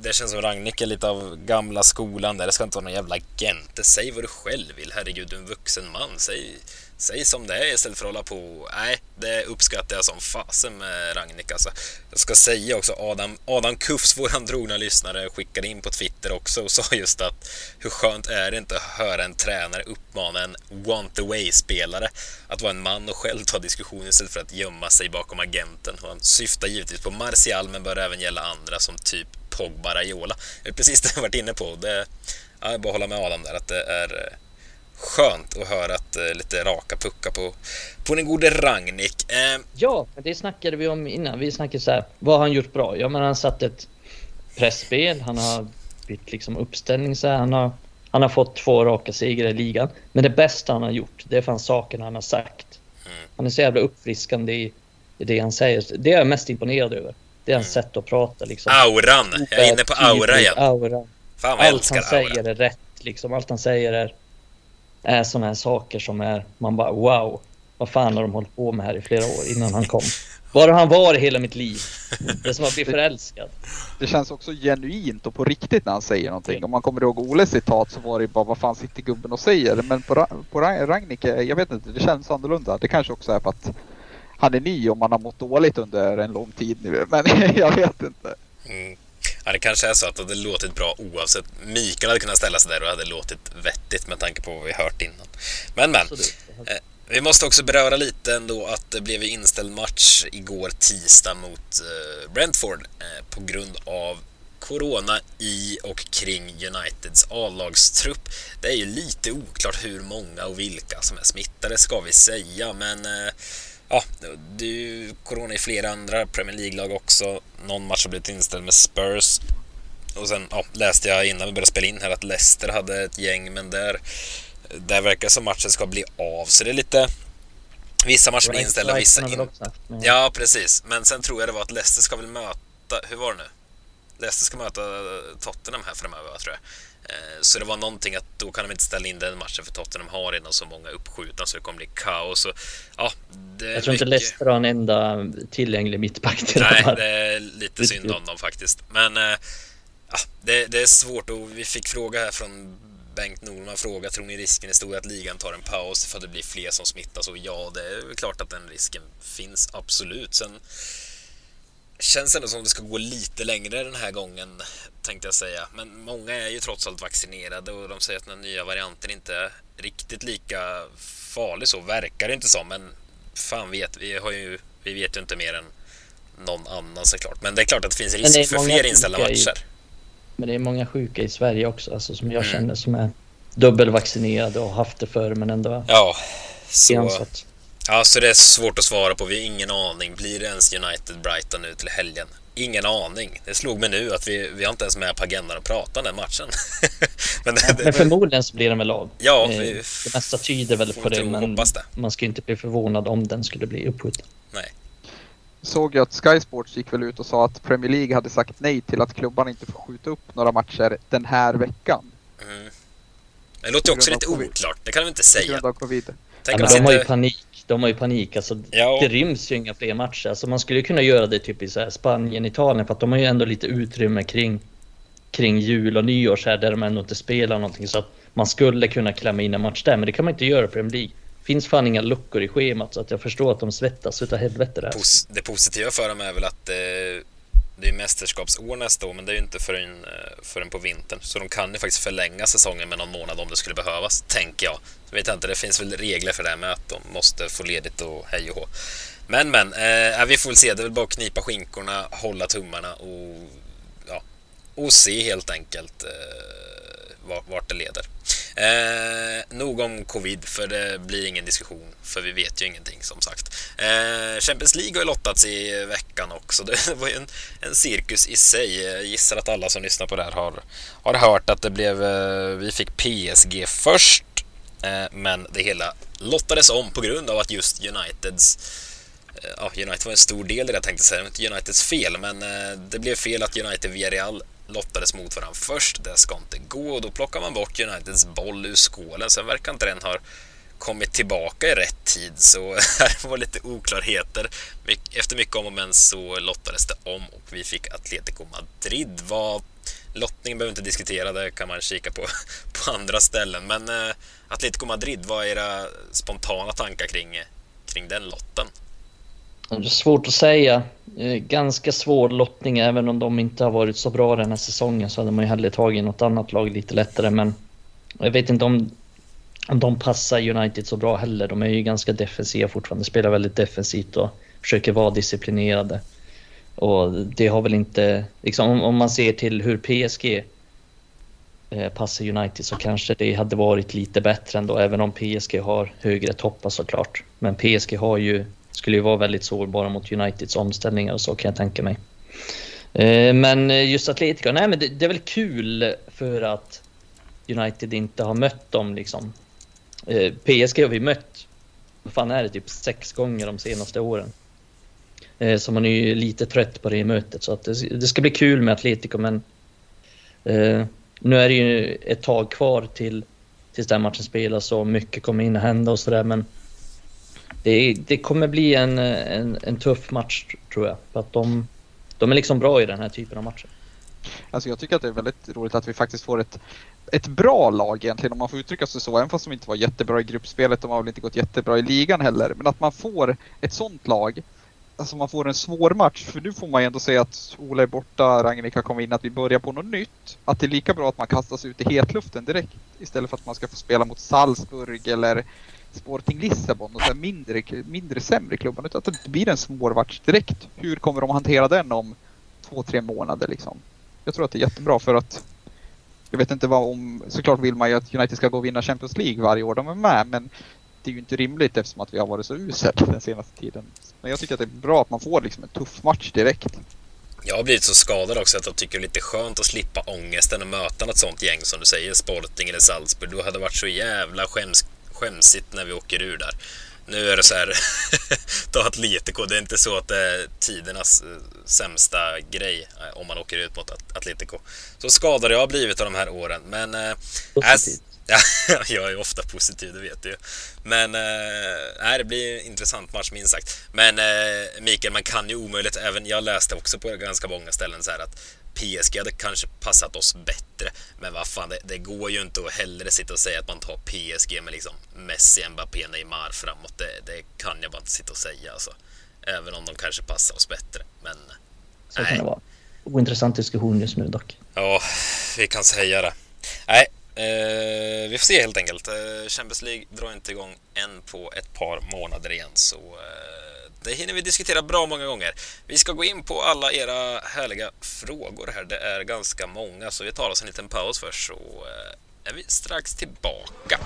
det känns som Ragnik är lite av gamla skolan där. Det ska inte vara någon jävla agent. Säg vad du själv vill. Herregud, du är en vuxen man. Säg, säg som det är istället för att hålla på. Nej, det uppskattar jag som fasen med Ragnik alltså. Jag ska säga också Adam, Adam Kufs, våran drogna lyssnare, skickade in på Twitter också och sa just att hur skönt är det inte att höra en tränare uppmana en want away-spelare att vara en man och själv ta diskussionen istället för att gömma sig bakom agenten. Och han syftar givetvis på Martial men bör även gälla andra som typ Pogba, Raiola. Det är precis det jag varit inne på. Det, ja, jag bara hålla med Adam där att det är eh, skönt att höra att eh, lite raka puckar på, på den gode Ragnik. Eh. Ja, det snackade vi om innan. Vi snackade så här, vad har han gjort bra? Ja, men han satt ett pressspel, han har bytt liksom uppställning så här, han har, han har fått två raka segrar i ligan. Men det bästa han har gjort, det är fan sakerna han har sagt. Mm. Han är så jävla uppfriskande i, i det han säger. Det är jag mest imponerad över. Det är hans sätt att prata liksom. Auran! Jag är inne på aura igen. Aura. Fan vad jag Allt han säger är rätt liksom. Allt han säger är, är sådana här saker som är, man bara wow. Vad fan har de hållit på med här i flera år innan han kom? Var har han varit hela mitt liv? Det är som att bli förälskad. Det känns också genuint och på riktigt när han säger någonting. Om man kommer ihåg Oles citat så var det bara vad fan sitter gubben och säger. Men på, på Ragnik, jag vet inte, det känns annorlunda. Det kanske också är för att han är ny och man har mått dåligt under en lång tid nu. Men jag vet inte. Mm. Ja, det kanske är så att det hade låtit bra oavsett. Mikael hade kunnat ställa sig där och hade låtit vettigt med tanke på vad vi hört innan. Men men. Eh, vi måste också beröra lite ändå att det blev inställd match igår tisdag mot eh, Brentford eh, på grund av Corona i och kring Uniteds A-lagstrupp. Det är ju lite oklart hur många och vilka som är smittade ska vi säga, men eh, ja, det är ju corona i flera andra Premier League-lag också. Någon match har blivit inställd med Spurs. Och sen ja, läste jag innan vi började spela in här att Leicester hade ett gäng, men där, där verkar som matchen ska bli av. Så det är lite... Vissa matcher blir inställda, vissa inte. Ja, precis. Men sen tror jag det var att Leicester ska väl möta... Hur var det nu? Leicester ska möta Tottenham här framöver tror jag. Eh, så det var någonting att då kan de inte ställa in den matchen för Tottenham har redan så många uppskjutna så det kommer bli kaos. Och, ja, jag tror inte Leicester har en enda tillgänglig mittback till Nej, det är lite synd om dem faktiskt. Men eh, ja, det, det, är svårt och vi fick fråga här från Bengt Norman fråga, tror ni risken är stor att ligan tar en paus för att det blir fler som smittas? Och ja, det är klart att den risken finns, absolut. Sen känns ändå som det ska gå lite längre den här gången, tänkte jag säga. Men många är ju trots allt vaccinerade och de säger att den nya varianten inte är riktigt lika farlig så, verkar det inte som. Men fan vet, vi, har ju, vi vet ju inte mer än någon annan såklart. Men det är klart att det finns risk det för fler inställda matcher. I, men det är många sjuka i Sverige också, alltså, som jag mm. känner som är dubbelvaccinerade och haft det förr men ändå Ja, så... Ja, så det är svårt att svara på. Vi har ingen aning. Blir det ens United-Brighton nu till helgen? Ingen aning. Det slog mig nu att vi, vi har inte ens med på agendan att prata om den matchen. men, det, men förmodligen så blir den väl av. Ja, eh, vi, det mesta tyder väl på det, men det. man ska inte bli förvånad om den skulle bli uppskjuten. Nej. Såg jag att Sky Sports gick väl ut och sa att Premier League hade sagt nej till att klubbarna inte får skjuta upp några matcher den här veckan. Mm. Det låter också lite oklart. Det kan de inte säga. På grund av covid. Ja, men de har ju panik. De har ju panik. Alltså, ja. Det ryms ju inga fler matcher. Alltså, man skulle kunna göra det typ i så Spanien, Italien för att de har ju ändå lite utrymme kring, kring jul och nyår så här, där de ändå inte spelar någonting. Så att man skulle kunna klämma in en match där, men det kan man inte göra i Premier League. finns fan inga luckor i schemat så att jag förstår att de svettas utav helvete där. det positiva för dem är väl att eh, det är mästerskapsår nästa år, men det är ju inte förrän, eh, förrän på vintern. Så de kan ju faktiskt förlänga säsongen med någon månad om det skulle behövas, tänker jag. Så vet jag inte, det finns väl regler för det med att de måste få ledigt och hej och hå. Men, men, eh, vi får väl se. Det är väl bara att knipa skinkorna, hålla tummarna och, ja, och se helt enkelt eh, vart det leder. Eh, nog om covid, för det blir ingen diskussion, för vi vet ju ingenting som sagt. Eh, Champions League har ju lottats i veckan också. Det var ju en, en cirkus i sig. Jag gissar att alla som lyssnar på det här har, har hört att det blev, eh, vi fick PSG först, eh, men det hela lottades om på grund av att just Uniteds eh, Ja, United var en stor del i det jag tänkte säga, det var inte Uniteds fel, men eh, det blev fel att United Villarreal lottades mot varandra först. Det ska inte gå och då plockar man bort Uniteds boll ur skålen. Sen verkar inte den ha kommit tillbaka i rätt tid så här var lite oklarheter. Efter mycket om och men så lottades det om och vi fick Atletico Madrid. Vad Lottningen behöver vi inte diskutera, det kan man kika på på andra ställen. Men eh, Atletico Madrid, vad är era spontana tankar kring, kring den lotten? Det är svårt att säga. Ganska svår lottning, även om de inte har varit så bra den här säsongen så hade man ju hellre tagit något annat lag lite lättare. Men jag vet inte om, om de passar United så bra heller. De är ju ganska defensiva fortfarande, spelar väldigt defensivt och försöker vara disciplinerade. Och det har väl inte, liksom, om, om man ser till hur PSG eh, passar United så kanske det hade varit lite bättre ändå, även om PSG har högre toppar såklart. Men PSG har ju skulle ju vara väldigt sårbara mot Uniteds omställningar och så kan jag tänka mig. Eh, men eh, just Atletico, nej men det, det, är väl kul för att United inte har mött dem liksom. Eh, PSG har vi mött, vad fan är det, typ sex gånger de senaste åren. Så man är ju lite trött på det mötet så att det, det ska bli kul med Atletico men nu är det ju ett tag kvar till tills den matchen spelas och mycket kommer in och hända och sådär men det, det kommer bli en, en, en, tuff match tror jag. För att de, de är liksom bra i den här typen av matcher. Alltså jag tycker att det är väldigt roligt att vi faktiskt får ett, ett bra lag egentligen om man får uttrycka sig så. Även fast de inte var jättebra i gruppspelet. De har väl inte gått jättebra i ligan heller. Men att man får ett sånt lag. Alltså man får en svår match. För nu får man ju ändå säga att Ola är borta, Ragnhild kan komma in, att vi börjar på något nytt. Att det är lika bra att man kastas ut i hetluften direkt. Istället för att man ska få spela mot Salzburg eller Sporting Lissabon och så mindre, mindre sämre klubbar. Utan att det blir en svår match direkt. Hur kommer de att hantera den om två, tre månader liksom? Jag tror att det är jättebra för att jag vet inte vad om, såklart vill man ju att United ska gå och vinna Champions League varje år de är med, men det är ju inte rimligt eftersom att vi har varit så uselt den senaste tiden. Men jag tycker att det är bra att man får liksom en tuff match direkt. Jag har blivit så skadad också att jag tycker det är lite skönt att slippa ångesten och möta något sånt gäng som du säger, Sporting eller Salzburg. Du hade varit så jävla skäms skämsigt när vi åker ur där. nu är det så här, ta Atletico, det är inte så att det är tidernas eh, sämsta grej eh, om man åker ut mot Atletico. Så skadad jag har blivit av de här åren, men... Äh, Ja, jag är ofta positiv, det vet du ju. Men äh, det blir en intressant match minst sagt. Men äh, Mikael, man kan ju omöjligt, även jag läste också på ganska många ställen så här att PSG hade kanske passat oss bättre. Men vad fan, det, det, går ju inte att hellre sitta och säga att man tar PSG med liksom Messi, Mbappé, Neymar framåt. Det, det kan jag bara inte sitta och säga alltså. Även om de kanske passar oss bättre. Men Så nej. kan det vara. Ointressant diskussion just nu dock. Ja, vi kan säga det. Nej, eh, vi får se helt enkelt. Eh, Champions League drar inte igång än på ett par månader igen. Så eh, det hinner vi diskutera bra många gånger. Vi ska gå in på alla era härliga frågor här. Det är ganska många, så vi tar oss en liten paus först så eh, är vi strax tillbaka.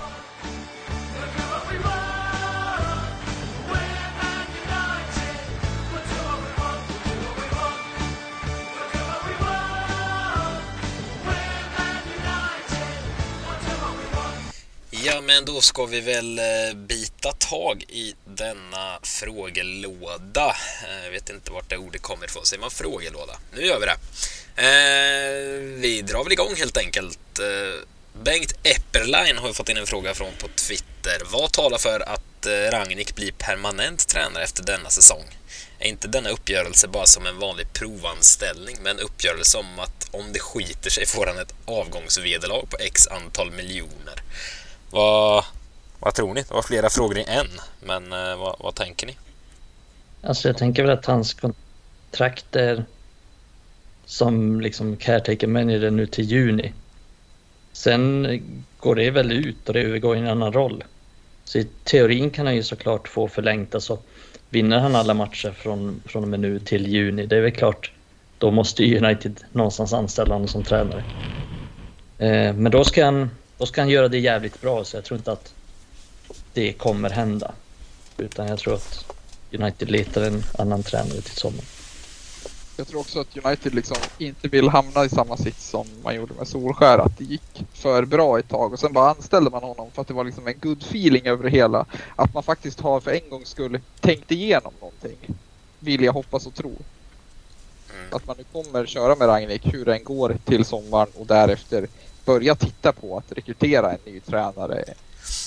Ja, men då ska vi väl eh, bita tag i denna frågelåda. Jag vet inte vart det ordet kommer ifrån. Säger man frågelåda? Nu gör vi det. Eh, vi drar väl igång helt enkelt. Bengt Epperlein har fått in en fråga från på Twitter. Vad talar för att Rangnick blir permanent tränare efter denna säsong? Är inte denna uppgörelse bara som en vanlig provanställning med en uppgörelse om att om det skiter sig får han ett avgångsvederlag på x antal miljoner? Vad, vad tror ni? Det var flera frågor i en, men eh, vad, vad tänker ni? Alltså jag tänker väl att hans kontrakt är som liksom caretaker manager nu till juni. Sen går det väl ut och det övergår i en annan roll. Så i teorin kan han ju såklart få förlängt. Alltså, vinner han alla matcher från, från och med nu till juni, det är väl klart, då måste United någonstans anställa honom som tränare. Eh, men då ska han då ska han göra det jävligt bra så jag tror inte att det kommer hända. Utan jag tror att United letar en annan tränare till sommaren. Jag tror också att United liksom inte vill hamna i samma sits som man gjorde med Solskär. Att det gick för bra ett tag och sen bara anställde man honom för att det var liksom en good feeling över det hela. Att man faktiskt har för en gångs skull tänkt igenom någonting. Vill jag hoppas och tro. Mm. Att man nu kommer köra med Ragnik hur den går till sommaren och därefter börja titta på att rekrytera en ny tränare.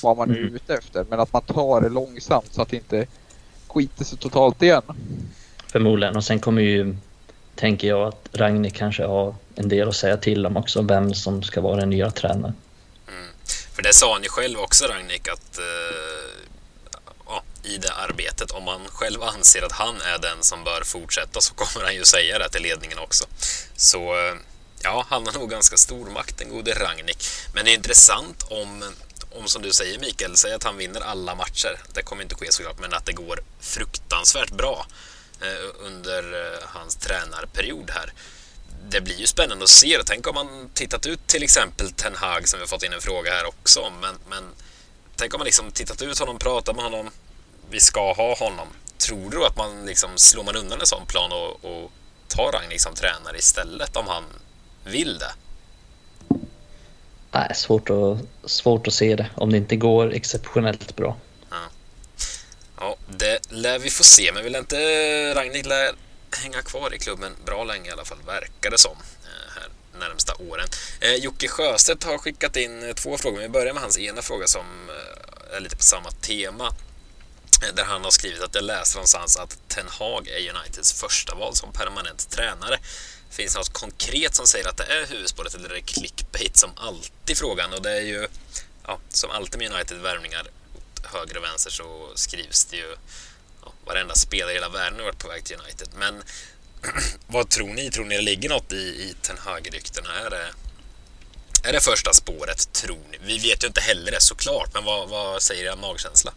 Vad man är mm. ute efter. Men att man tar det långsamt så att det inte skiter sig totalt igen. Förmodligen. Och sen kommer ju, tänker jag, att Ragnhild kanske har en del att säga till om också. Vem som ska vara den nya tränaren. Mm. För det sa ni själv också Ragnhild att uh, i det arbetet, om man själv anser att han är den som bör fortsätta så kommer han ju säga det till ledningen också. Så uh, Ja, han har nog ganska stor makt, den gode Ragnik. Men det är intressant om, om som du säger Mikael, säg att han vinner alla matcher. Det kommer inte ske såklart, men att det går fruktansvärt bra eh, under eh, hans tränarperiod här. Det blir ju spännande att se. Tänk om man tittat ut till exempel Ten Hag som vi fått in en fråga här också om. Men, men tänk om man liksom tittat ut honom, pratat med honom. Vi ska ha honom. Tror du att man liksom slår man undan en sån plan och, och tar Ragnik som tränare istället om han vill det? Nej, svårt att, svårt att se det om det inte går exceptionellt bra. Ja. ja, det lär vi få se, men vill inte Ragnhild lär hänga kvar i klubben bra länge i alla fall, verkar det som. Eh, här närmsta åren. Eh, Jocke Sjöstedt har skickat in eh, två frågor. Vi börjar med hans ena fråga som eh, är lite på samma tema. Där han har skrivit att jag läser någonstans att Ten Hag är Uniteds första val som permanent tränare. Finns det något konkret som säger att det är huvudspåret eller är det clickbait som alltid frågan? Och det är ju, ja, som alltid med United-värvningar åt höger och vänster så skrivs det ju ja, varenda spelare i hela världen har varit på väg till United. Men vad tror ni? Tror ni det ligger något i, i Ten Hag-ryktena? Är det, är det första spåret, tror ni? Vi vet ju inte heller det såklart, men vad, vad säger er magkänsla?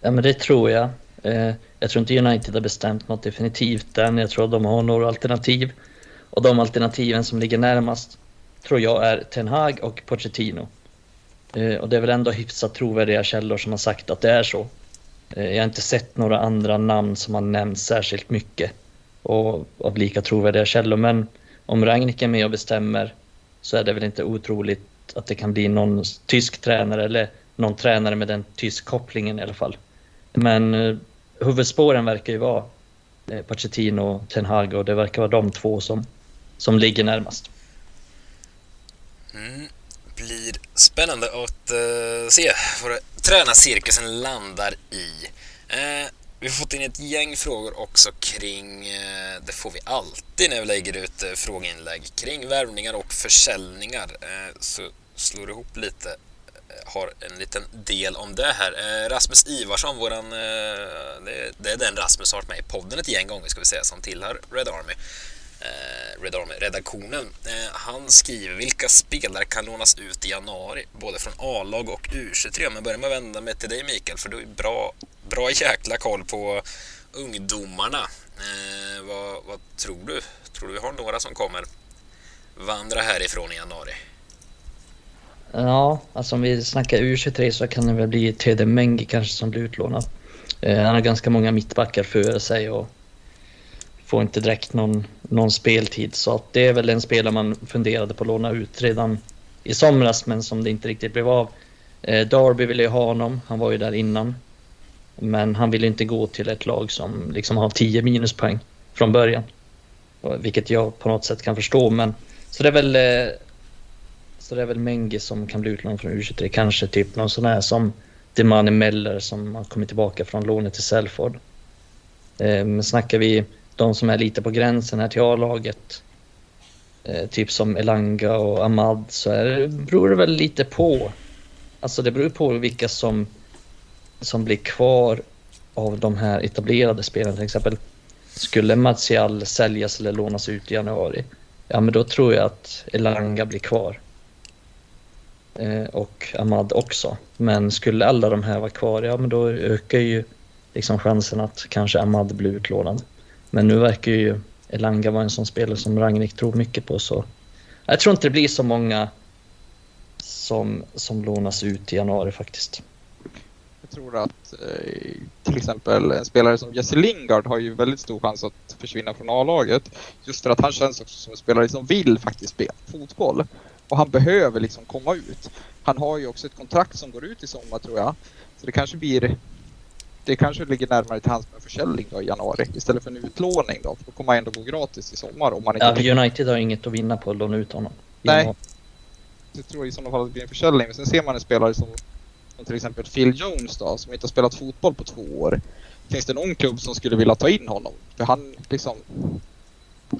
Ja, men det tror jag. Eh, jag tror inte United har bestämt något definitivt än. Jag tror att de har några alternativ. Och de alternativen som ligger närmast tror jag är Ten Hag och Pochettino. Eh, och det är väl ändå hyfsat trovärdiga källor som har sagt att det är så. Eh, jag har inte sett några andra namn som har nämnts särskilt mycket och av lika trovärdiga källor. Men om Ragnik är med och bestämmer så är det väl inte otroligt att det kan bli någon tysk tränare eller någon tränare med den tysk kopplingen i alla fall. Men eh, huvudspåren verkar ju vara Pochettino och Ten Hag och det verkar vara de två som, som ligger närmast. Mm. Blir spännande att uh, se vad tränarcirkusen landar i. Uh, vi har fått in ett gäng frågor också kring, uh, det får vi alltid när vi lägger ut uh, frågeinlägg, kring värvningar och försäljningar. så slår ihop lite har en liten del om det här. Rasmus Ivarsson, våran, det är den Rasmus har varit med i podden ett gäng gånger ska vi säga, som tillhör Red Army Eh, redaktionen, eh, han skriver vilka spelare kan lånas ut i januari, både från A-lag och U23. Om jag börjar med att vända mig till dig Mikael, för du har bra, bra jäkla koll på ungdomarna. Eh, vad, vad tror du? Tror du vi har några som kommer vandra härifrån i januari? Ja, alltså om vi snackar U23 så kan det väl bli Tede Mengi kanske som blir utlånad. Eh, han har ganska många mittbackar för sig och får inte direkt någon, någon speltid. Så att det är väl en spelare man funderade på att låna ut redan i somras men som det inte riktigt blev av. Eh, Darby ville ju ha honom, han var ju där innan. Men han ville inte gå till ett lag som liksom har 10 minuspoäng från början. Vilket jag på något sätt kan förstå men så det är väl eh, så det är väl Menge som kan bli utlånad från U23. Kanske typ någon sån här som Demani Meller som har kommit tillbaka från lånet till Selford. Eh, men snackar vi de som är lite på gränsen här till A-laget, eh, typ som Elanga och Ahmad, så är det, beror det väl lite på. Alltså det beror på vilka som, som blir kvar av de här etablerade spelarna till exempel. Skulle Martial säljas eller lånas ut i januari, ja men då tror jag att Elanga blir kvar. Eh, och Ahmad också. Men skulle alla de här vara kvar, ja men då ökar ju liksom chansen att kanske Ahmad blir utlånad. Men nu verkar ju Elanga vara en sån spelare som Rangnick tror mycket på. Så jag tror inte det blir så många som, som lånas ut i januari faktiskt. Jag tror att eh, till exempel en spelare som Jesse Lingard har ju väldigt stor chans att försvinna från A-laget. Just för att han känns också som en spelare som vill faktiskt spela fotboll. Och han behöver liksom komma ut. Han har ju också ett kontrakt som går ut i sommar tror jag. Så det kanske blir det kanske ligger närmare till hans med försäljning då i januari istället för en utlåning då. Då kommer han ändå gå gratis i sommar om man inte... Ja, United har inget att vinna på att låna ut honom. Nej. Jag tror i sådana fall att det blir en försäljning. Men sen ser man en spelare som, som till exempel Phil Jones då, som inte har spelat fotboll på två år. Finns det någon klubb som skulle vilja ta in honom? För han liksom...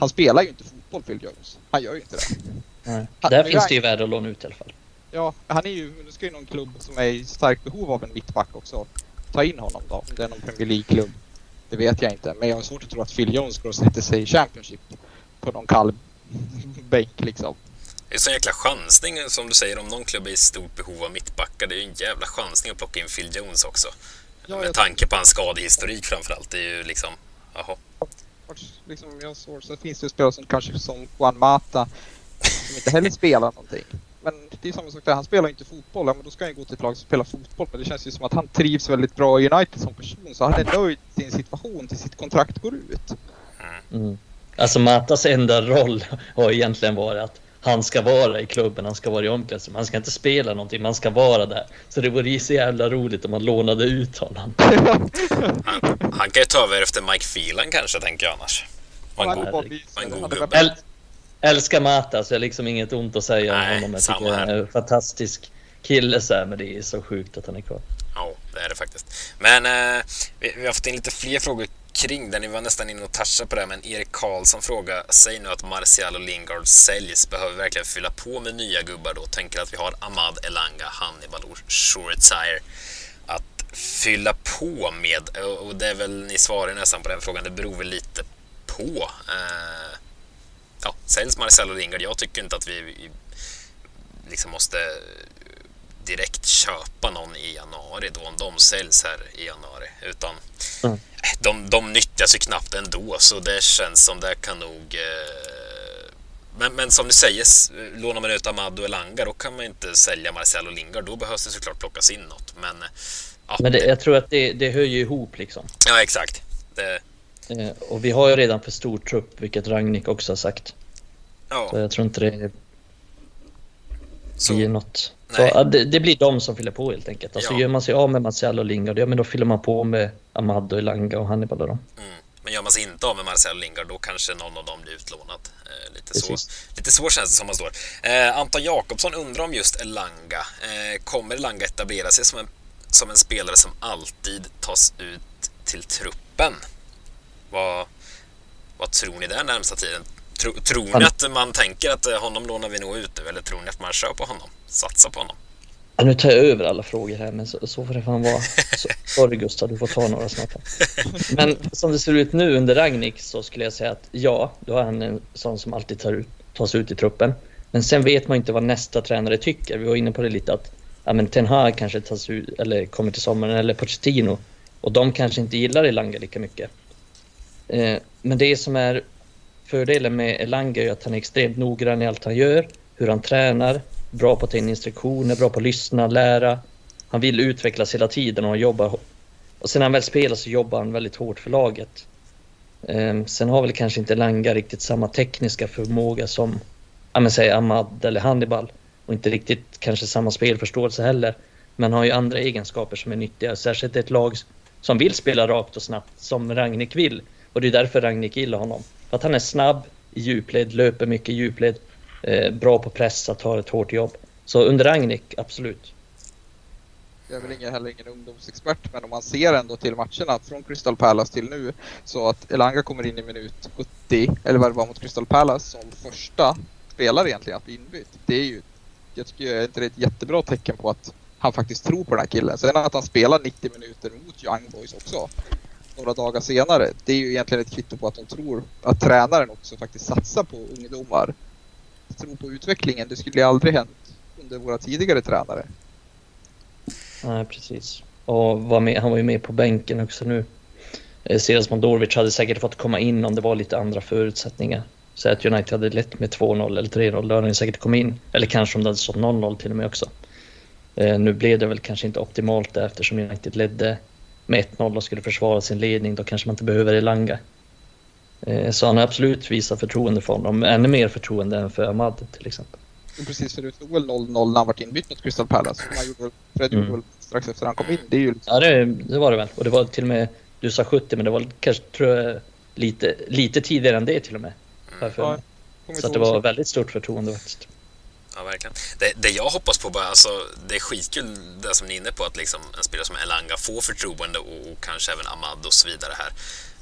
Han spelar ju inte fotboll, Phil Jones. Han gör ju inte det. Nej. Han, Där finns det ju värde att låna ut i alla fall. Ja, han är ju... Nu ska ju någon klubb som är i starkt behov av en mittback också ta in honom då. Om det är någon Premier League-klubb. Det vet jag inte. Men jag har svårt att tro att Phil Jones går och sätter sig i Championship på någon kall bänk liksom. Det är så en jäkla chansning som du säger om någon klubb är i stort behov av mittbackar. Det är ju en jävla chansning att plocka in Phil Jones också. Ja, Med tanke på hans skadehistorik framförallt. Det är ju liksom, jaha. Liksom, jag såg, så finns det ju spelare som kanske som Juan Mata som inte heller spelar någonting men det är samma sak där. Han spelar inte fotboll. Ja, men då ska han gå till ett lag som spelar fotboll. Men det känns ju som att han trivs väldigt bra i United som person. Så han är nöjd i sin situation till sitt kontrakt går ut. Mm. Alltså Matas enda roll har egentligen varit att han ska vara i klubben, han ska vara i omklädningsrummet. Han ska inte spela någonting, man ska vara där. Så det vore ju så jävla roligt om man lånade ut honom. han, han kan ju ta över efter Mike Phelan kanske, tänker jag annars. Var en god, en god gubbe älskar Mata så jag har liksom inget ont att säga om honom. Jag tycker han är en fantastisk kille så här, men det är så sjukt att han är kvar. Ja, det är det faktiskt. Men eh, vi, vi, har fått in lite fler frågor kring det. Ni var nästan inne och touchade på det, men Erik Karlsson frågar, säg nu att Martial och Lingard säljs. Behöver vi verkligen fylla på med nya gubbar då? Tänker att vi har Ahmad Elanga, Hannibal och Shoretsire att fylla på med. Och det är väl, ni svarar nästan på den frågan, det beror väl lite på. Eh, ja, säljs Marcelo Lingard. Jag tycker inte att vi liksom måste direkt köpa någon i januari då om de säljs här i januari. Utan mm. de, de nyttjas ju knappt ändå så det känns som det kan nog eh, men, men som du säger, lånar man ut Amado Elanga då kan man inte sälja Marcelo Lingard. Då behövs det såklart plockas in något. Men, ja, men det, jag tror att det, det hör ju ihop liksom. Ja, exakt. Det, Eh, och vi har ju redan för stor trupp, vilket Ragnik också har sagt. Ja. Så jag tror inte det. Så, i något. Så, ja, det, det, blir de som fyller på helt enkelt. Alltså, ja. Gör man sig av med Marcel och Lingard, ja, men då fyller man på med Ahmad och Elanga och Hannibal och dem. Mm. Men gör man sig inte av med Marcel och Lingard, då kanske någon av dem blir utlånad. Eh, lite, så, lite så känns det som man står. Eh, Anton Jakobsson undrar om just Elanga. Eh, kommer Elanga etablera sig som en, som en spelare som alltid tas ut till truppen? Vad, vad tror ni där närmsta tiden? Tro, tror ni att man tänker att eh, honom lånar vi nog ut nu eller tror ni att man kör på honom? Satsar på honom? Ja, nu tar jag över alla frågor här, men så, så får det fan vara. Så, sorry Gustav, du får ta några snart. Men som det ser ut nu under Ragnik så skulle jag säga att ja, då är han en sån som alltid tar ut, tas ut i truppen. Men sen vet man inte vad nästa tränare tycker. Vi var inne på det lite att ja, men Ten Hag kanske tas ut eller kommer till sommaren eller Pochettino och de kanske inte gillar Elanga lika mycket. Eh, men det som är fördelen med Elanga är att han är extremt noggrann i allt han gör, hur han tränar, bra på att ta in instruktioner, bra på att lyssna, lära. Han vill utvecklas hela tiden och jobbar. Och sen när han väl spelar så jobbar han väldigt hårt för laget. Eh, sen har väl kanske inte Elanga riktigt samma tekniska förmåga som ja, men säg Ahmad eller Hannibal och inte riktigt kanske samma spelförståelse heller. Men har ju andra egenskaper som är nyttiga, särskilt ett lag som vill spela rakt och snabbt som Ragnik vill. Och det är därför Ragnik gillar honom. För att han är snabb i djupled, löper mycket i djupled, eh, bra på pressa, tar ett hårt jobb. Så under Ragnik, absolut. Jag är väl ingen, heller ingen ungdomsexpert, men om man ser ändå till matcherna från Crystal Palace till nu så att Elanga kommer in i minut 70, eller vad det var mot Crystal Palace, som första spelare egentligen att bli inbytt. Det är ju, jag tycker inte det är ett jättebra tecken på att han faktiskt tror på den här killen. Sen att han spelar 90 minuter mot Young Boys också, några dagar senare, det är ju egentligen ett kvitto på att de tror att tränaren också faktiskt satsar på ungdomar Tror på utvecklingen. Det skulle aldrig hänt under våra tidigare tränare. Nej, precis. Och var med, han var ju med på bänken också nu. Eh, Mandorovic hade säkert fått komma in om det var lite andra förutsättningar. Säg att United hade lett med 2-0 eller 3-0, då hade han säkert kommit in. Eller kanske om det hade stått 0-0 till och med också. Eh, nu blev det väl kanske inte optimalt där eftersom United ledde med 1-0 och skulle försvara sin ledning. Då kanske man inte behöver Elanga. Eh, så han har absolut visat förtroende för honom, ännu mer förtroende än för Ahmad till exempel. Precis, för det stod väl 0-0 när han varit inbytt mot Crystal Palace. Han gjorde, Fred gjorde mm. väl strax efter han kom in. Det är ju liksom... Ja, det, det, var det väl. Och det var till och med, du sa 70, men det var kanske tror jag, lite, lite tidigare än det till och med. Mm. Ja, så att det var väldigt stort förtroende faktiskt. Ja, verkligen. Det, det, jag hoppas på bara, alltså, det är skitkul det som ni är inne på, att liksom en spelare som Elanga får förtroende och, och kanske även Ahmad och så vidare här.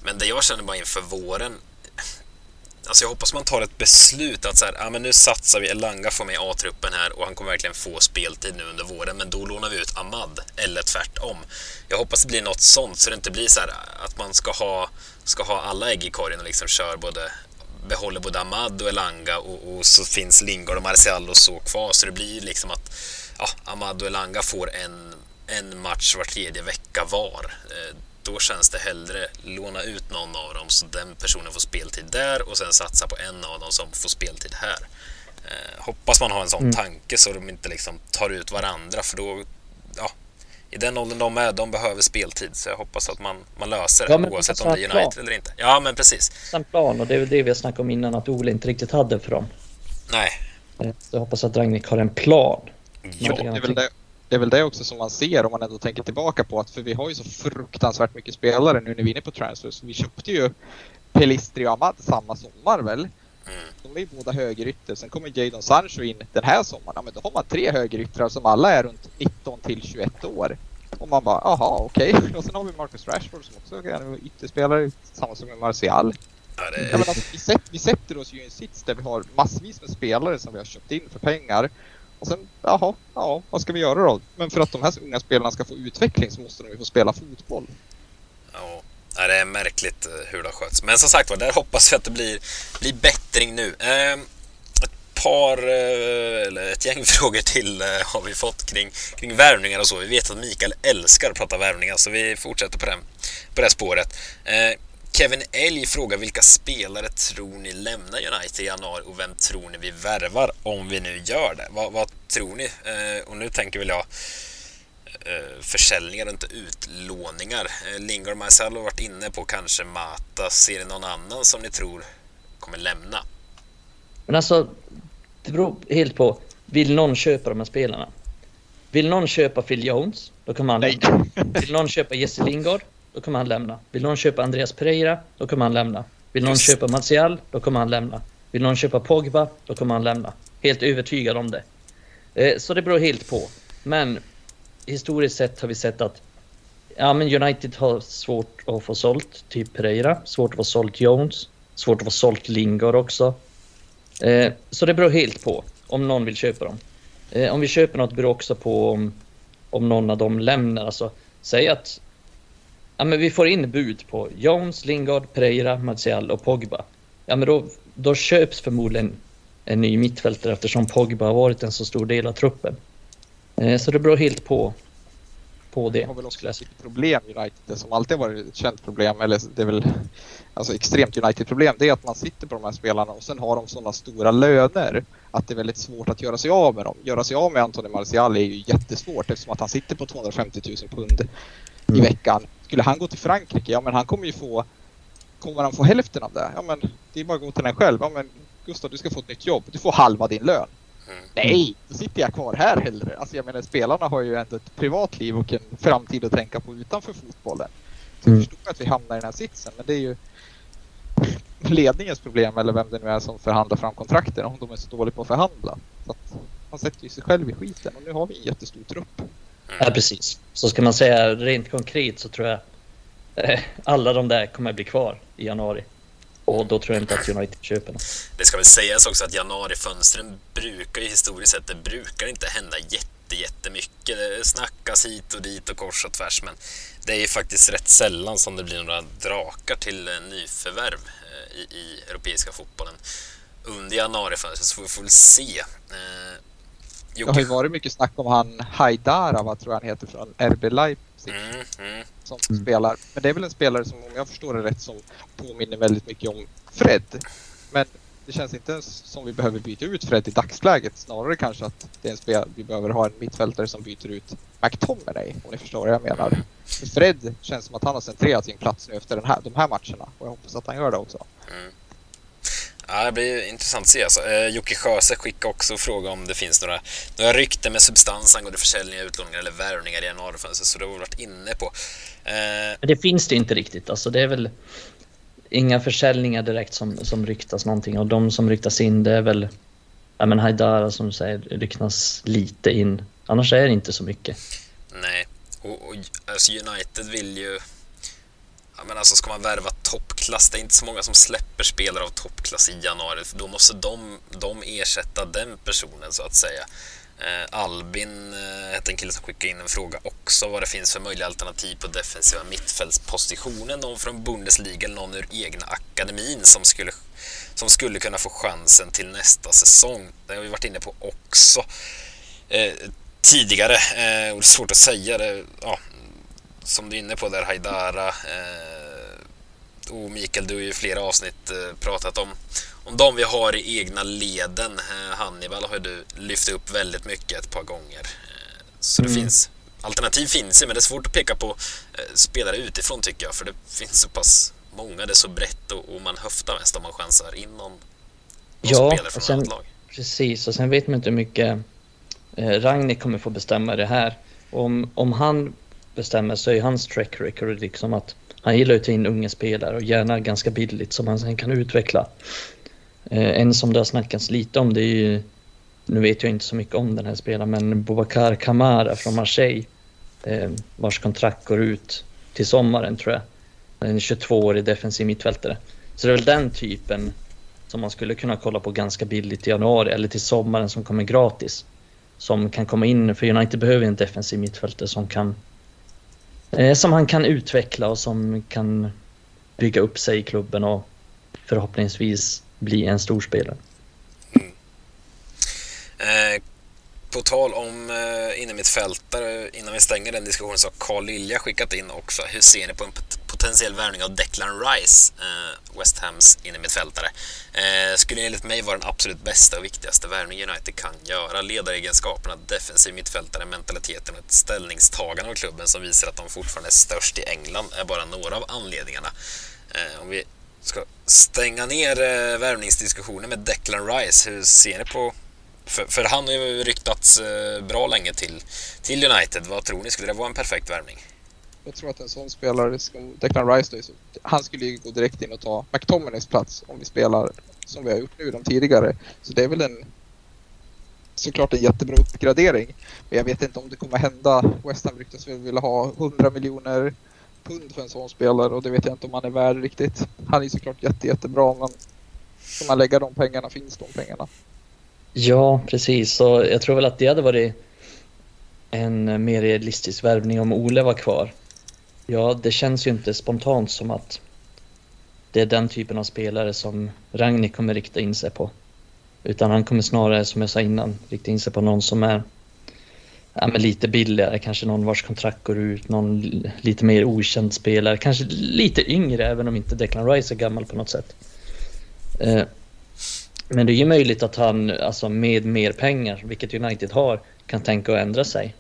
Men det jag känner bara inför våren Alltså jag hoppas man tar ett beslut att så här, ja, men nu satsar vi, Elanga får med A-truppen här och han kommer verkligen få speltid nu under våren, men då lånar vi ut Ahmad, eller tvärtom. Jag hoppas det blir något sånt, så det inte blir så här att man ska ha, ska ha alla ägg i korgen och liksom kör både behåller både Ahmad och Elanga och, och så finns Lingard och Marcial och så kvar, så det blir liksom att ja, Ahmad och Elanga får en, en match var tredje vecka var. Eh, då känns det hellre låna ut någon av dem så den personen får speltid där och sen satsa på en av dem som får speltid här. Eh, hoppas man har en sån mm. tanke så de inte liksom tar ut varandra för då, ja, i den åldern de är, de behöver speltid så jag hoppas att man, man löser det ja, oavsett om det är United plan. eller inte. Ja, men precis. En plan och det är väl det vi har snackat om innan att Ole inte riktigt hade för dem. Nej. Eh, så jag hoppas att Ragnik har en plan. Ja, det är väl det det är väl det också som man ser om man ändå tänker tillbaka på att för vi har ju så fruktansvärt mycket spelare nu när vi är inne på transfers. Vi köpte ju Pelistri och Ahmad samma sommar väl? Mm. De är ju båda högerytter. Sen kommer Jadon Sancho in den här sommaren. Ja, men då har man tre högeryttrar som alla är runt 19 till 21 år. Och man bara, jaha okej. Okay. Och sen har vi Marcus Rashford som också är ytterspelare, samma som med Martial. Ja, det... Jag menar, vi, sätter, vi sätter oss ju i en sits där vi har massvis med spelare som vi har köpt in för pengar. Och sen, jaha, ja, vad ska vi göra då? Men för att de här unga spelarna ska få utveckling så måste de ju få spela fotboll. Ja, det är märkligt eh, hur det har skötts. Men som sagt var, där hoppas vi att det blir, blir bättring nu. Eh, ett par, eh, eller ett gäng frågor till eh, har vi fått kring, kring värvningar och så. Vi vet att Mikael älskar att prata värvningar så vi fortsätter på, den, på det spåret. Eh, Kevin Elg frågar vilka spelare tror ni lämnar United i januari och vem tror ni vi värvar om vi nu gör det? Vad, vad tror ni? Eh, och nu tänker väl jag eh, försäljningar och inte utlåningar. Eh, Lingard och Marcel har varit inne på kanske Mata. Ser ni någon annan som ni tror kommer lämna? Men alltså, det beror helt på. Vill någon köpa de här spelarna? Vill någon köpa Phil Jones? Då kommer han Nej. lämna. Vill någon köpa Jesse Lingard? Då kommer han lämna. Vill någon köpa Andreas Pereira? Då kommer han lämna. Vill någon Just. köpa Martial? Då kommer han lämna. Vill någon köpa Pogba? Då kommer han lämna. Helt övertygad om det. Eh, Så det beror helt på. Men historiskt sett har vi sett att ja, men United har svårt att få sålt typ Pereira, svårt att få sålt Jones, svårt att få sålt Lingard också. Eh, så det beror helt på om någon vill köpa dem. Eh, om vi köper något beror också på om, om någon av dem lämnar. Alltså, säg att ja, men vi får in bud på Jones, Lingard, Pereira, Martial och Pogba. Ja, men då, då köps förmodligen en ny mittfältare eftersom Pogba har varit en så stor del av truppen. Eh, så det beror helt på, på det. Det har väl också ett problem United det som alltid har varit ett känt problem eller det är väl alltså extremt United-problem. Det är att man sitter på de här spelarna och sen har de sådana stora löner att det är väldigt svårt att göra sig av med dem. Göra sig av med Anthony Martial är ju jättesvårt eftersom att han sitter på 250 000 pund i Mm. veckan. Skulle han gå till Frankrike, ja men han kommer ju få Kommer han få hälften av det? Ja men det är bara att gå till den själv. Ja men Gustav du ska få ett nytt jobb. Du får halva din lön. Mm. Nej, då sitter jag kvar här hellre. Alltså jag menar spelarna har ju ändå ett privatliv och en framtid att tänka på utanför fotbollen. Så Mm. jag förstår att vi hamnar i den här sitsen men det är ju ledningens problem eller vem det nu är som förhandlar fram kontrakten om de är så dåliga på att förhandla. Så att man sätter ju sig själv i skiten och nu har vi en jättestor trupp. Ja, precis. Så ska man säga rent konkret så tror jag eh, alla de där kommer bli kvar i januari. Och då tror jag inte att United köper dem. Det ska väl sägas också att januarifönstren brukar ju historiskt sett, det brukar inte hända jätte, jättemycket. Det snackas hit och dit och kors och tvärs, men det är ju faktiskt rätt sällan som det blir några drakar till eh, nyförvärv eh, i, i europeiska fotbollen under januarifönstret, så vi får väl se. Eh, Det har ju varit mycket snack om han Haidara, vad tror jag han heter, från RB Leipzig. Mm, mm, som Mm. spelar. Men det är väl en spelare som om jag förstår det rätt som påminner väldigt mycket om Fred. Men det känns inte som vi behöver byta ut Fred i dagsläget. Snarare kanske att det är en spel vi behöver ha en mittfältare som byter ut McTominay om ni förstår vad jag menar. För Fred känns som att han har centrerat sin plats nu efter den här, de här matcherna och jag hoppas att han gör det också. mm. Ja, det blir intressant att se. Alltså. Eh, Jocke Sjöse skickade också och fråga om det finns några, några rykten med substans angående försäljningar, utlåningar eller värvningar i januarifönstret, så det har vi varit inne på. Eh, det finns det inte riktigt. Alltså det är väl inga försäljningar direkt som, som ryktas någonting. Och de som ryktas in det är väl ja, men Haidara som säger ryktas lite in. Annars är det inte så mycket. Nej, och, och alltså United vill ju... Ja, men alltså ska man värva toppklass, det är inte så många som släpper spelare av toppklass i januari. Då måste de, de ersätta den personen så att säga. Eh, Albin eh, hette en kille som skickade in en fråga också vad det finns för möjliga alternativ på defensiva mittfältspositionen. Någon från Bundesliga eller någon ur egna akademin som skulle, som skulle kunna få chansen till nästa säsong. Det har vi varit inne på också. Eh, tidigare. Eh, och det är svårt att säga. Det, ja, som du är inne på där, Haidara. Eh, och Mikael, du har ju i flera avsnitt eh, pratat om, om de vi har i egna leden. Eh, Hannibal har du lyft upp väldigt mycket ett par gånger. Så det Mm. finns alternativ finns ju, men det är svårt att peka på spelare utifrån tycker jag. För det finns så pass många, det är så brett och, och man höftar mest om man chansar in någon, någon Ja, spelare från sen- annat lag. Precis, och sen vet man inte hur mycket eh, Ragnik kommer få bestämma det här. Om, om han bestämmer så är hans track record liksom att han gillar att ta in unga spelare och gärna ganska billigt som han sen kan utveckla. Eh, en som det har snackats lite om det är ju, nu vet jag inte så mycket om den här spelaren, men Boubacar Kamara från Marseille eh, vars kontrakt går ut till sommaren tror jag. En 22-årig defensiv mittfältare. Så det är väl den typen som man skulle kunna kolla på ganska billigt i januari eller till sommaren som kommer gratis. Som kan komma in, för United behöver en defensiv mittfältare som kan Eh, som han kan utveckla och som kan bygga upp sig i klubben och förhoppningsvis bli en stor spelare. Mm. Eh, på tal om eh, innermittfältare, eh, innan vi stänger den diskussionen så har Carl Lilja skickat in också. Hur ser ni på en pot- potentiell värvning av Declan Rice, eh, West Hams innermittfältare? Eh, skulle enligt mig vara den absolut bästa och viktigaste värvning United kan göra. Ledaregenskaperna, defensiv mittfältare, mentaliteten och ett ställningstagande av klubben som visar att de fortfarande är störst i England är bara några av anledningarna. Eh, om vi ska stänga ner eh, värvningsdiskussionen med Declan Rice, hur ser ni på För, för han har ju ryktats eh, bra länge till, till United. Vad tror ni? Skulle det vara en perfekt värvning? Jag tror att en sån spelare, som Declan Rice, då, han skulle ju gå direkt in och ta McTominays plats om vi spelar som vi har gjort nu de tidigare. Så det är väl en såklart en jättebra uppgradering. Men jag vet inte om det kommer hända. West Ham ryktas väl vilja ha 100 miljoner pund för en sån spelare och det vet jag inte om han är värd riktigt. Han är såklart jätte, jättebra men ska man lägga de pengarna finns de pengarna. Ja, precis. Så jag tror väl att det hade varit en mer realistisk värvning om Ole var kvar. Ja, det känns ju inte spontant som att det är den typen av spelare som Ragnik kommer rikta in sig på. Utan han kommer snarare, som jag sa innan, rikta in sig på någon som är ja, men lite billigare, kanske någon vars kontrakt går ut, någon lite mer okänd spelare, kanske lite yngre även om inte Declan Rice är gammal på något sätt. Eh, men det är ju möjligt att han, alltså med mer pengar, vilket United har, kan tänka att ändra sig.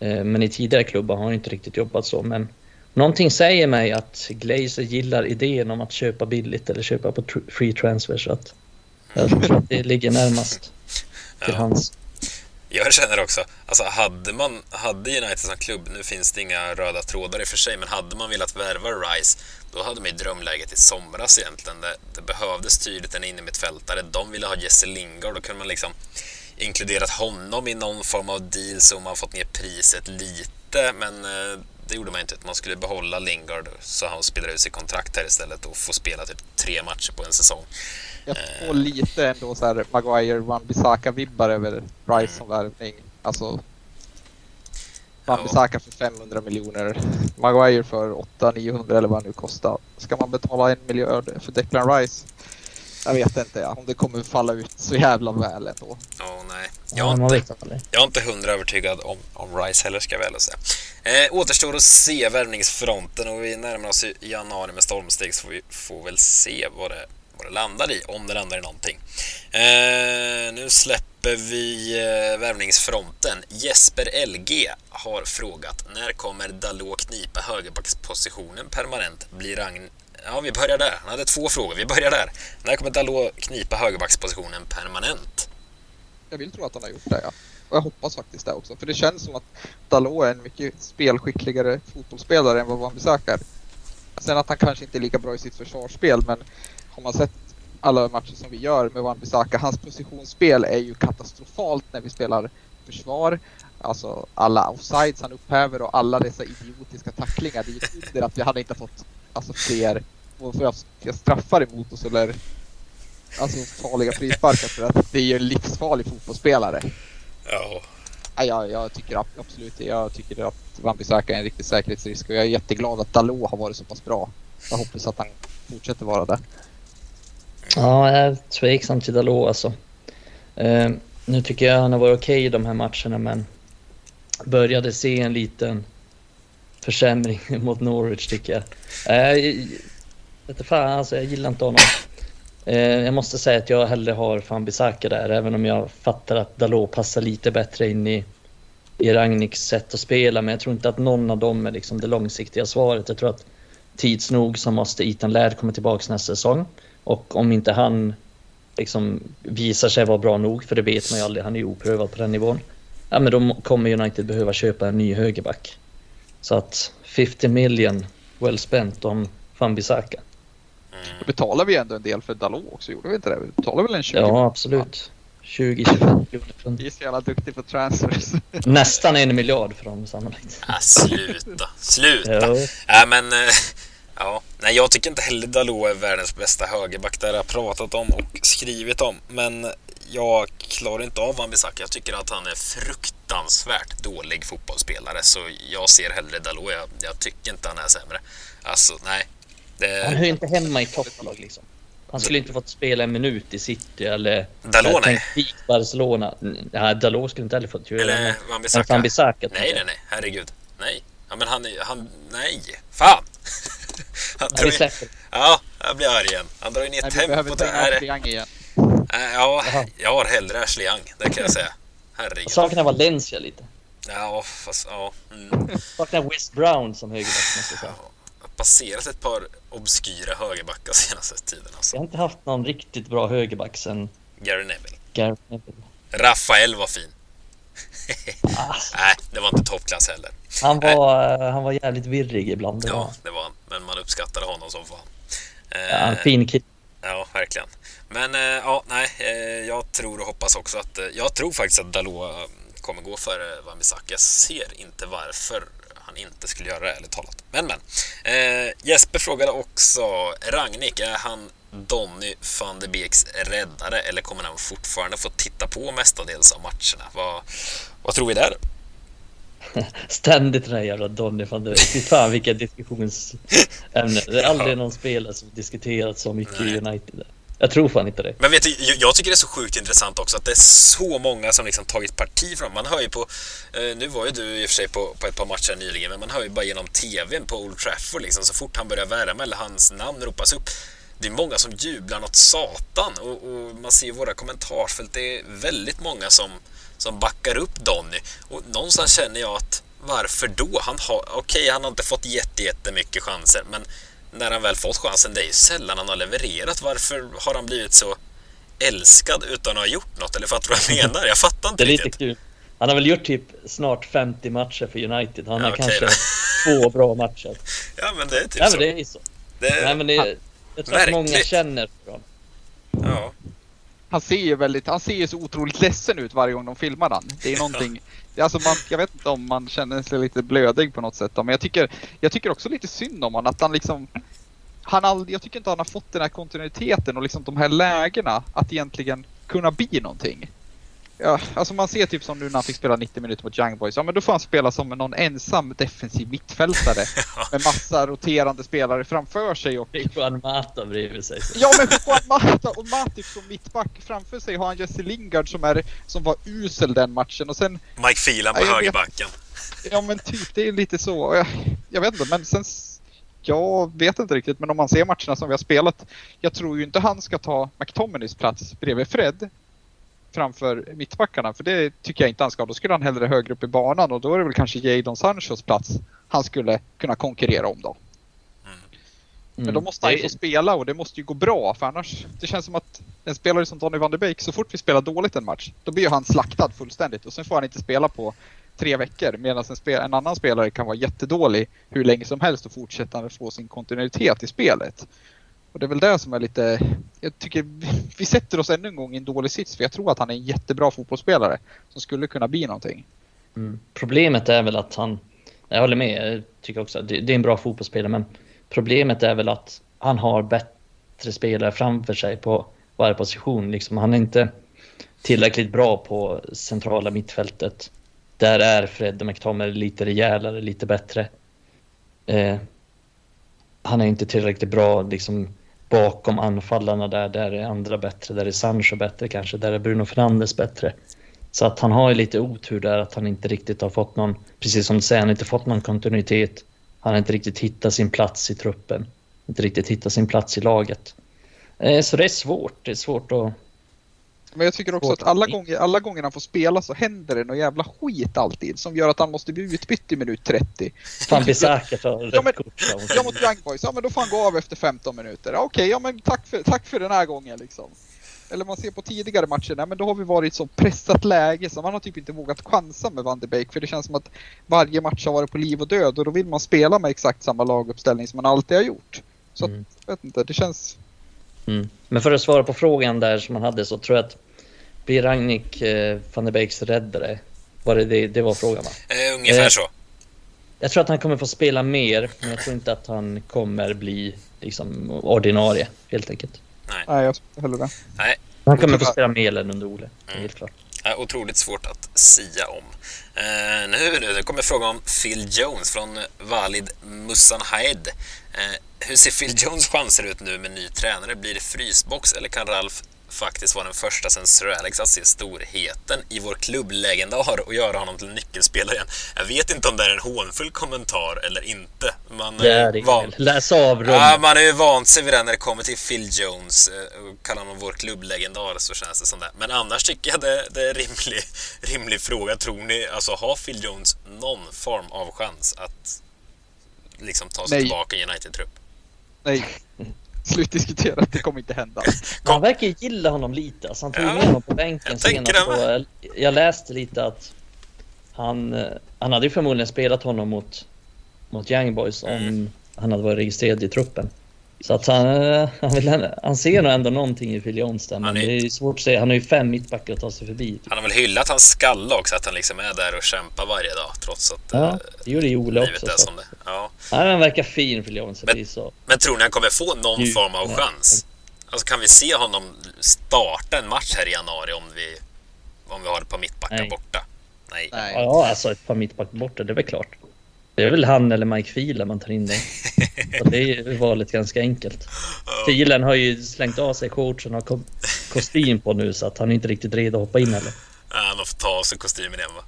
Eh, men i tidigare klubbar har han inte riktigt jobbat så. Men någonting säger mig att Glazer gillar idén om att köpa billigt eller köpa på free transfer. Så att jag tror att det ligger närmast till ja. hans. Jag känner också, alltså hade man, hade United som klubb, nu finns det inga röda trådar i och för sig, men hade man velat värva Rice, då hade man ju drömläget i somras egentligen. Det, det behövdes tydligt en innermittfältare. De ville ha Jesse Lingard, då kunde man liksom inkluderat honom i någon form av deal så man fått ner priset lite, men eh, det gjorde man inte. Man skulle behålla Lingard så han spelar ut sitt kontrakt här istället och få spela typ tre matcher på en säsong. Jag får eh. lite ändå så här Maguire, Van Bissaka-vibbar över Rice som värvning. Alltså Van Bissaka för 500 miljoner. Maguire för 800-900 eller vad det nu kostar. Ska man betala en miljard för Declan Rice? Jag vet inte ja, om det kommer falla ut så jävla väl ändå. Oh, nej. Jag, är inte, jag är inte hundra övertygad om, om Rice heller ska jag väl säga. Eh, återstår att se värvningsfronten och vi närmar oss i januari med stormsteg så vi får väl se vad det, vad det landar i, om det landar i någonting. Eh, nu släpper vi eh, värvningsfronten. Jesper LG har frågat när kommer Dalot knipa högerbackspositionen permanent? Blir Ragn Ja, vi börjar där. Han hade två frågor. Vi börjar där. När kommer Dalot knipa högerbackspositionen permanent? Jag vill tro att han har gjort det, ja. Och jag hoppas faktiskt det också. För det känns som att Dalot är en mycket spelskickligare fotbollsspelare än vad Van Bissaka Sen att han kanske inte är lika bra i sitt försvarsspel, men har man sett alla matcher som vi gör med Wan-Bissaka, hans positionsspel är ju katastrofalt när vi spelar försvar. Alltså alla offsides han upphäver och alla dessa idiotiska tacklingar. Det är ju under att vi hade inte fått alltså, fler, fler straffar emot oss eller alltså, farliga frisparkar för att det är ju en livsfarlig fotbollsspelare. Ja. Ja, jag, jag tycker absolut Jag tycker att Wan-Bissaka är en riktig säkerhetsrisk och jag är jätteglad att Dalot har varit så pass bra. Jag hoppas att han fortsätter vara det. Ja, jag är tveksam till Dalot alltså. Uh, nu tycker jag han har varit okej okay i de här matcherna men började se en liten försämring mot Norwich tycker jag. Uh, jag, fan, alltså, jag gillar inte honom. Uh, jag måste säga att jag hellre har fan där även om jag fattar att Dalot passar lite bättre in i, i Ragniks sätt att spela men jag tror inte att någon av dem är liksom det långsiktiga svaret. Jag tror att tids nog så måste Ethan Laird komma tillbaka nästa säsong. Och om inte han liksom visar sig vara bra nog, för det vet man ju aldrig, han är ju oprövad på den nivån. Ja, men då kommer United behöva köpa en ny högerback. Så att 50 million well spent om Fambisaka. Då betalar vi ändå en del för Dalot också, gjorde vi inte det? Vi betalar väl en 20 Ja, absolut. 20-25 miljoner Vi är så jävla duktiga på transfers. Nästan en miljard för dem sannolikt. Ah, sluta, sluta! Ja, äh, men äh, Ja, nej jag tycker inte heller Dalot är världens bästa högerback. Det har jag pratat om och skrivit om. Men jag klarar inte av Wan-Bissaka. Jag tycker att han är fruktansvärt dålig fotbollsspelare. Så jag ser hellre Dalot. Jag, jag tycker inte han är sämre. Alltså, nej. Det... Han hör inte hemma i topplag liksom. Han skulle inte fått spela en minut i City eller... Dalot nej. Barcelona. Nej, Dalot skulle inte heller fått göra Eller Wan-Bissaka. Nej, nej, nej. Herregud. Nej. Ja, men han, han... Nej. Fan! Han drar in, ja, jag blir arg igen. Han drar ju ner tempot. Ashley Young igen. Ja, jag har hellre Ashley Young, det kan jag säga. Herregud. Jag saknar Valencia lite. Ja, fast ja. Mm. Saknar West Brown som högerback måste jag säga. Jag har passerat ett par obskyra högerbackar senaste tiden. Alltså. Jag har inte haft någon riktigt bra högerback sen Gary Neville. Gary Neville. Rafael var fin. Ah, Nej, det var inte toppklass heller. han, var, han var jävligt virrig ibland. det Ja, det var han. Men man uppskattade honom som fan. Ja, en Eh, fin kille. Ja, verkligen. Men eh, ja, nej, eh, jag tror och hoppas också att... eh, Jag tror faktiskt att Dalot kommer gå för Wan-Bissaka. Jag ser inte varför han inte skulle göra det, ärligt talat. Men, men. Eh, Jesper frågade också, Ragnik, är han Donny van de Beeks räddare eller kommer han fortfarande få titta på mestadels av matcherna? Vad, vad tror vi där? Ständigt den här jävla Donny van der Beek. Fy fan vilket diskussionsämne. Det är aldrig någon spelare som diskuterat så mycket i Nej. United. Jag tror fan inte det. Men vet du, jag- tycker det är så sjukt intressant också att det är så många som liksom tagit parti från Man hör ju på, eh, nu var ju du i och för sig på, på ett par matcher nyligen, men man hör ju bara genom TVn på Old Trafford liksom, så fort han börjar värma eller hans namn ropas upp. Det är många som jublar något satan och, och man ser ju våra kommentarsfält, det är väldigt många som, som backar upp Donny. Och någonstans känner jag att varför då? Han har, okej, han har inte fått jätte, jättemycket chanser, men när han väl fått chansen, det är ju sällan han har levererat. Varför har han blivit så älskad utan att ha gjort något? Eller fattar du vad jag menar? Jag fattar Det inte är lite riktigt. kul. Han har väl gjort typ snart 50 matcher för United. Han Ja, har okej kanske då. två bra matcher. Ja, men det är typ Nej, så. men det är så. Det, Nej, men det är, jag tror att många känner för honom. ja. Han ser ju väldigt, han ser ju så otroligt ledsen ut varje gång de filmar han. Det är någonting, det är alltså man, jag vet inte om man känner sig lite blödig på något sätt men jag tycker, jag tycker också lite synd om honom att han liksom han all, jag tycker inte han har fått den här kontinuiteten och liksom de här lägena att egentligen kunna bli någonting. Ja, alltså man ser typ som nu när han fick spela 90 minuter mot Young Boys. Ja men då får han spela som någon ensam defensiv mittfältare med massa roterande spelare framför sig och Juan Mata bredvid sig. Ja men Juan Mata och Matic som mittback framför sig har han Jesse Lingard som, är, som var usel den matchen och sen Mike Phelan på Ja, jag vet. högerbacken. Ja men typ det är lite så. Jag, jag vet inte men sen jag vet inte riktigt men om man ser matcherna som vi har spelat. Jag tror ju inte han ska ta McTominays plats bredvid Fred framför mittbackarna för det tycker jag inte han ska. Då skulle han hellre högre upp i banan och då är det väl kanske Jadon Sanchos plats han skulle kunna konkurrera om då. Men då måste han ju Mm. Få spela och det måste ju gå bra för annars det känns som att en spelare som Donny van de Beek så fort vi spelar dåligt en match då blir han slaktad fullständigt och sen får han inte spela på tre veckor medan en, spel- en annan spelare kan vara jättedålig hur länge som helst och fortsätta få sin kontinuitet i spelet. Och det är väl det som är lite, jag tycker vi- vi sätter oss ännu en gång i en dålig sits för jag tror att han är en jättebra fotbollsspelare som skulle kunna bli någonting. Mm. Problemet är väl att han, jag håller med, jag tycker också att det, det är en bra fotbollsspelare, men problemet är väl att han har bättre spelare framför sig på varje position. Liksom, han är inte tillräckligt bra på centrala mittfältet. Där är Fred McTominay lite rejälare, lite bättre. Eh, han är inte tillräckligt bra liksom, bakom anfallarna där. Där är andra bättre. Där är Sancho bättre kanske. Där är Bruno Fernandes bättre. Så att han har ju lite otur där att han inte riktigt har fått någon, precis som du säger, han har inte fått någon kontinuitet. Han har inte riktigt hittat sin plats i truppen. Inte riktigt hittat sin plats i laget. Eh, Så det är svårt. Det är svårt att... Men jag tycker också att alla gånger, alla gånger han får spela så händer det någon jävla skit alltid som gör att han måste bli utbytt i minut 30. Fan Bisaka tar Ja, men-. Ja mot Young Boys, ja men då får han gå av efter 15 minuter. Ja, Okej, ja men tack för, tack för den här gången liksom. Eller man ser på tidigare matcher, nej men då har vi varit i så pressat läge så man har typ inte vågat chansa med Van de Beek för det känns som att varje match har varit på liv och död och då vill man spela med exakt samma laguppställning som man alltid har gjort. Så Mm. att, jag vet inte, det känns... Mm. Men för att svara på frågan där som man hade så tror jag att blir Ragnik eh, van der Beeks räddare? Var det, det det var frågan va? Eh, ungefär Eh, så. Jag tror att han kommer få spela mer, men jag tror inte att han kommer bli liksom ordinarie helt enkelt. Nej, jag tror heller det. Han kommer få spela mer än under Ole, Mm. helt klart. otroligt svårt att sia om. Eh, nu, nu kommer fråga om Phil Jones från Walid Musanhaed. Eh, hur ser Phil Jones chanser ut nu med ny tränare? Blir det frysbox eller kan Ralf faktiskt vara den första sen Sir Alex att se storheten i vår klubblegendar och göra honom till nyckelspelare igen? Jag vet inte om det är en hånfull kommentar eller inte. Man Det är det. van. Läs av rummet. Ja, man är ju vant sig vid det när det kommer till Phil Jones. eh, och Kallar honom vår klubblegendar så känns det som det. Men annars tycker jag det, det är en rimlig, rimlig fråga. Tror ni, alltså har Phil Jones någon form av chans att liksom ta sig Nej. tillbaka i United-trupp? Nej. slutdiskuterat. Det kommer inte hända. Han verkar ju gilla honom lite. Alltså han tog Ja, med honom på bänken senast. det Och jag läste lite att han, eh, han hade ju förmodligen spelat honom mot, mot Young Boys om Mm. han hade varit registrerad i truppen. Så att han, eh, han, vill, han ser nog ändå någonting i Phil Jones där, men är- det är ju svårt att säga. Han har ju fem mittbackar att ta sig förbi. Typ. Han har väl hyllat hans skalle också, att han liksom är där och kämpar varje dag trots att Ja, eh, det gjorde ju också. är som det Ja. Ja, han verkar fin Phil Jones. Men- så. Men tror ni han kommer få någon Ju- form av chans? Alltså kan vi se honom starta en match här i januari om vi, om vi har ett par mittbackar Nej. borta? Nej. Nej. Ja, alltså ett par mittbackar borta, det är väl klart. Det är väl han eller Mike Phelan man tar in då. Och det är ju valet ganska enkelt. Phelan har ju slängt av sig shortsen och har ko- kostym på nu så att han är inte riktigt redo att hoppa in heller. Ja, han har fått ta av sig kostymen igen va?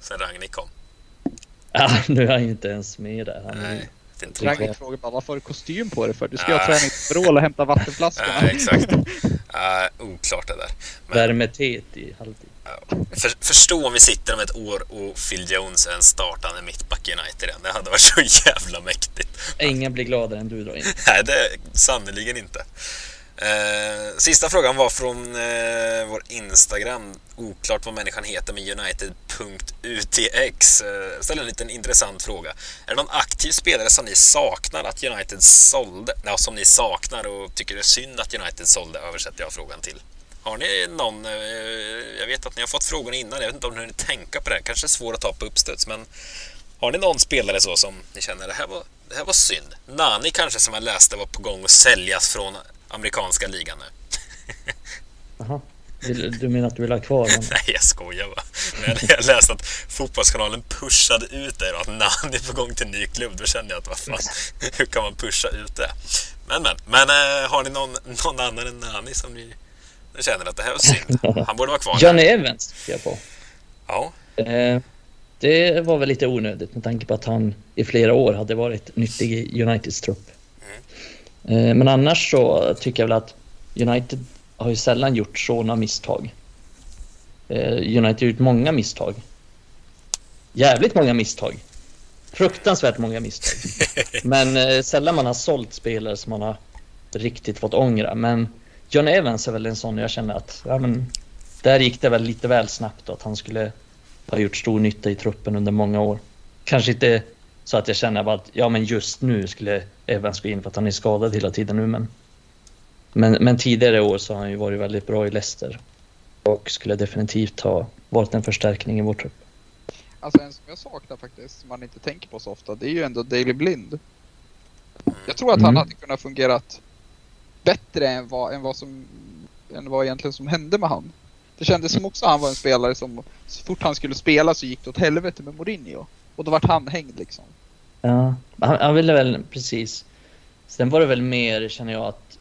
Sen Ragnhild kom. Ja, nu är han ju inte ens med där. Han är, Nej, det är Ragnhild frågar bara varför har du kostym på dig för? Du ska Ja. ha träningsvrål och hämta vattenflaskorna. Nej, exakt. Ja, oklart det där. Men, värmetet i halvtid. För, förstå om vi sitter om ett år och Phil Jones är en startande mittback i United igen. Det hade varit så jävla mäktigt. Ingen blir gladare än du in. Nej, det sannerligen inte. Eh, sista frågan var från eh, vår Instagram. Oklart vad människan heter med United.utx. Eh, ställer en liten intressant fråga. Är det någon aktiv spelare som ni saknar att United sålde? Ja, som ni saknar och tycker det är synd att United sålde översätter jag frågan till. Har ni någon, eh, jag vet att ni har fått frågorna innan, jag vet inte om ni hunnit tänka på det, kanske är svårt att ta på uppstuds, men har ni någon spelare så som ni känner det här var, det här var synd? Nani kanske som jag läste var på gång att säljas från amerikanska ligan nu. Jaha. Du menar att du vill ha kvar honom? Nej, jag skojar bara. Men jag läste att Fotbollskanalen pushade ut det och att Nani är på gång till ny klubb. Då kände jag att vad fan, hur kan man pusha ut det? Men men, men eh, har ni någon, någon annan än Nani som ni, ni känner att det här var synd? Han borde vara kvar. Johnny Evans tycker jag på. Ja, Eh, det var väl lite onödigt med tanke på att han i flera år hade varit nyttig i Uniteds trupp. Eh, men annars så tycker jag väl att United har ju sällan gjort sådana misstag. Eh, United har gjort många misstag. Jävligt många misstag. Fruktansvärt många misstag. Men sällan man har sålt spelare som man har riktigt fått ångra. Men John Evans är väl en sån jag känner att ja, men, där gick det väl lite väl snabbt och att han skulle ha gjort stor nytta i truppen under många år. Kanske inte så att jag känner att ja men just nu skulle Evans gå in för att han är skadad hela tiden nu men men, men tidigare år så har han ju varit väldigt bra i Leicester och skulle definitivt ha varit en förstärkning i vår trupp. Alltså en som jag saknar faktiskt, som man inte tänker på så ofta, det är ju ändå Daley Blind. Jag tror att han Mm. hade kunnat fungerat bättre än vad, än vad som än vad egentligen som hände med han. Det kändes som också han var en spelare som så fort han skulle spela så gick det åt helvete med Mourinho. Och då vart han hängd liksom. Ja, han, han ville väl precis. Sen var det väl mer känner jag att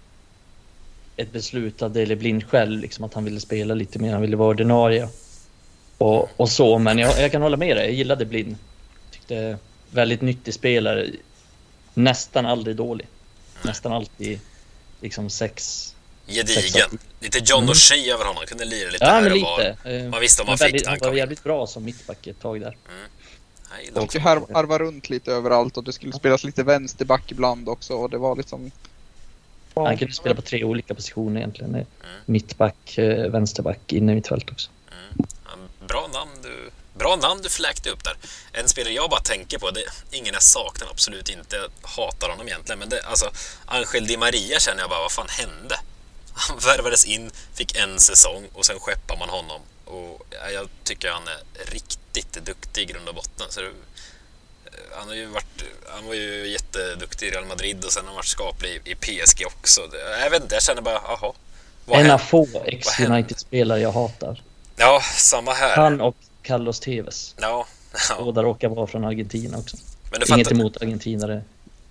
ett beslut av Daley Blind själv liksom att han ville spela lite mer, han ville vara ordinarie. Och, och så, men jag, jag kan hålla med dig, jag gillade Blind. Tyckte väldigt nyttig spelare. Nästan aldrig dålig. Nästan alltid liksom sex. gedigen. Lite John Mm. O'Shea över honom. Kunde lira lite Ja, här men och var. lite. Eh, Man visste vad men man fick han var jävligt bra som mittback ett tag där. Gillar Och harv, harva runt lite överallt och det skulle spelas lite vänsterback ibland också och det var liksom... Han kunde spela på tre olika positioner egentligen. Eh, Mittback, eh, vänsterback, inne i mitt fält också. Ja, Bra namn du Bra namn du fläkte upp där. En spelare jag bara tänker på, det ingen jag saknar, absolut inte. Hatar honom egentligen, men det, alltså Angel Di Maria känner jag bara, vad fan hände? Han värvades in, fick en säsong och sen skeppar man honom. Och ja, jag tycker han är riktigt duktig i grund och botten. Så det, han, har ju varit, han var ju jätteduktig i Real Madrid och sen har han varit skaplig i, i PSG också. Jag vet inte, jag känner bara, jaha. En av få ex-United-spelare jag hatar. Ja, samma här. Han och Carlos Tevez. Ja, ja. Båda råkar vara från Argentina också. Men du Inget fattar, emot argentinare.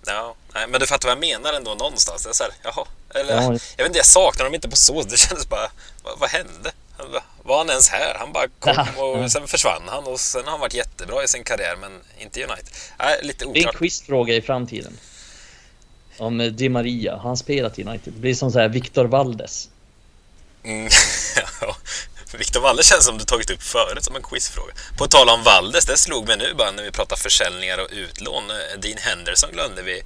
ja, nej, men du fattar vad jag menar ändå någonstans. Det är så här, jaha. Eller, Ja. jag vet inte, jag saknar dem inte på så Det kändes bara, vad, vad hände? Han, var han ens här? Han bara kom Ja. och sen försvann han och sen har han varit jättebra i sin karriär men inte i United. Nej, lite Det är en oklart. quizfråga i framtiden. Om eh, Di Maria, har han spelat i United? Det blir som så här Victor Valdes. Mm, ja. Victor Walde känns som du tagit upp förut som en quizfråga. På tal om Valdes, det slog mig nu bara när vi pratar försäljningar och utlån. Eh, Dean Henderson glömde vi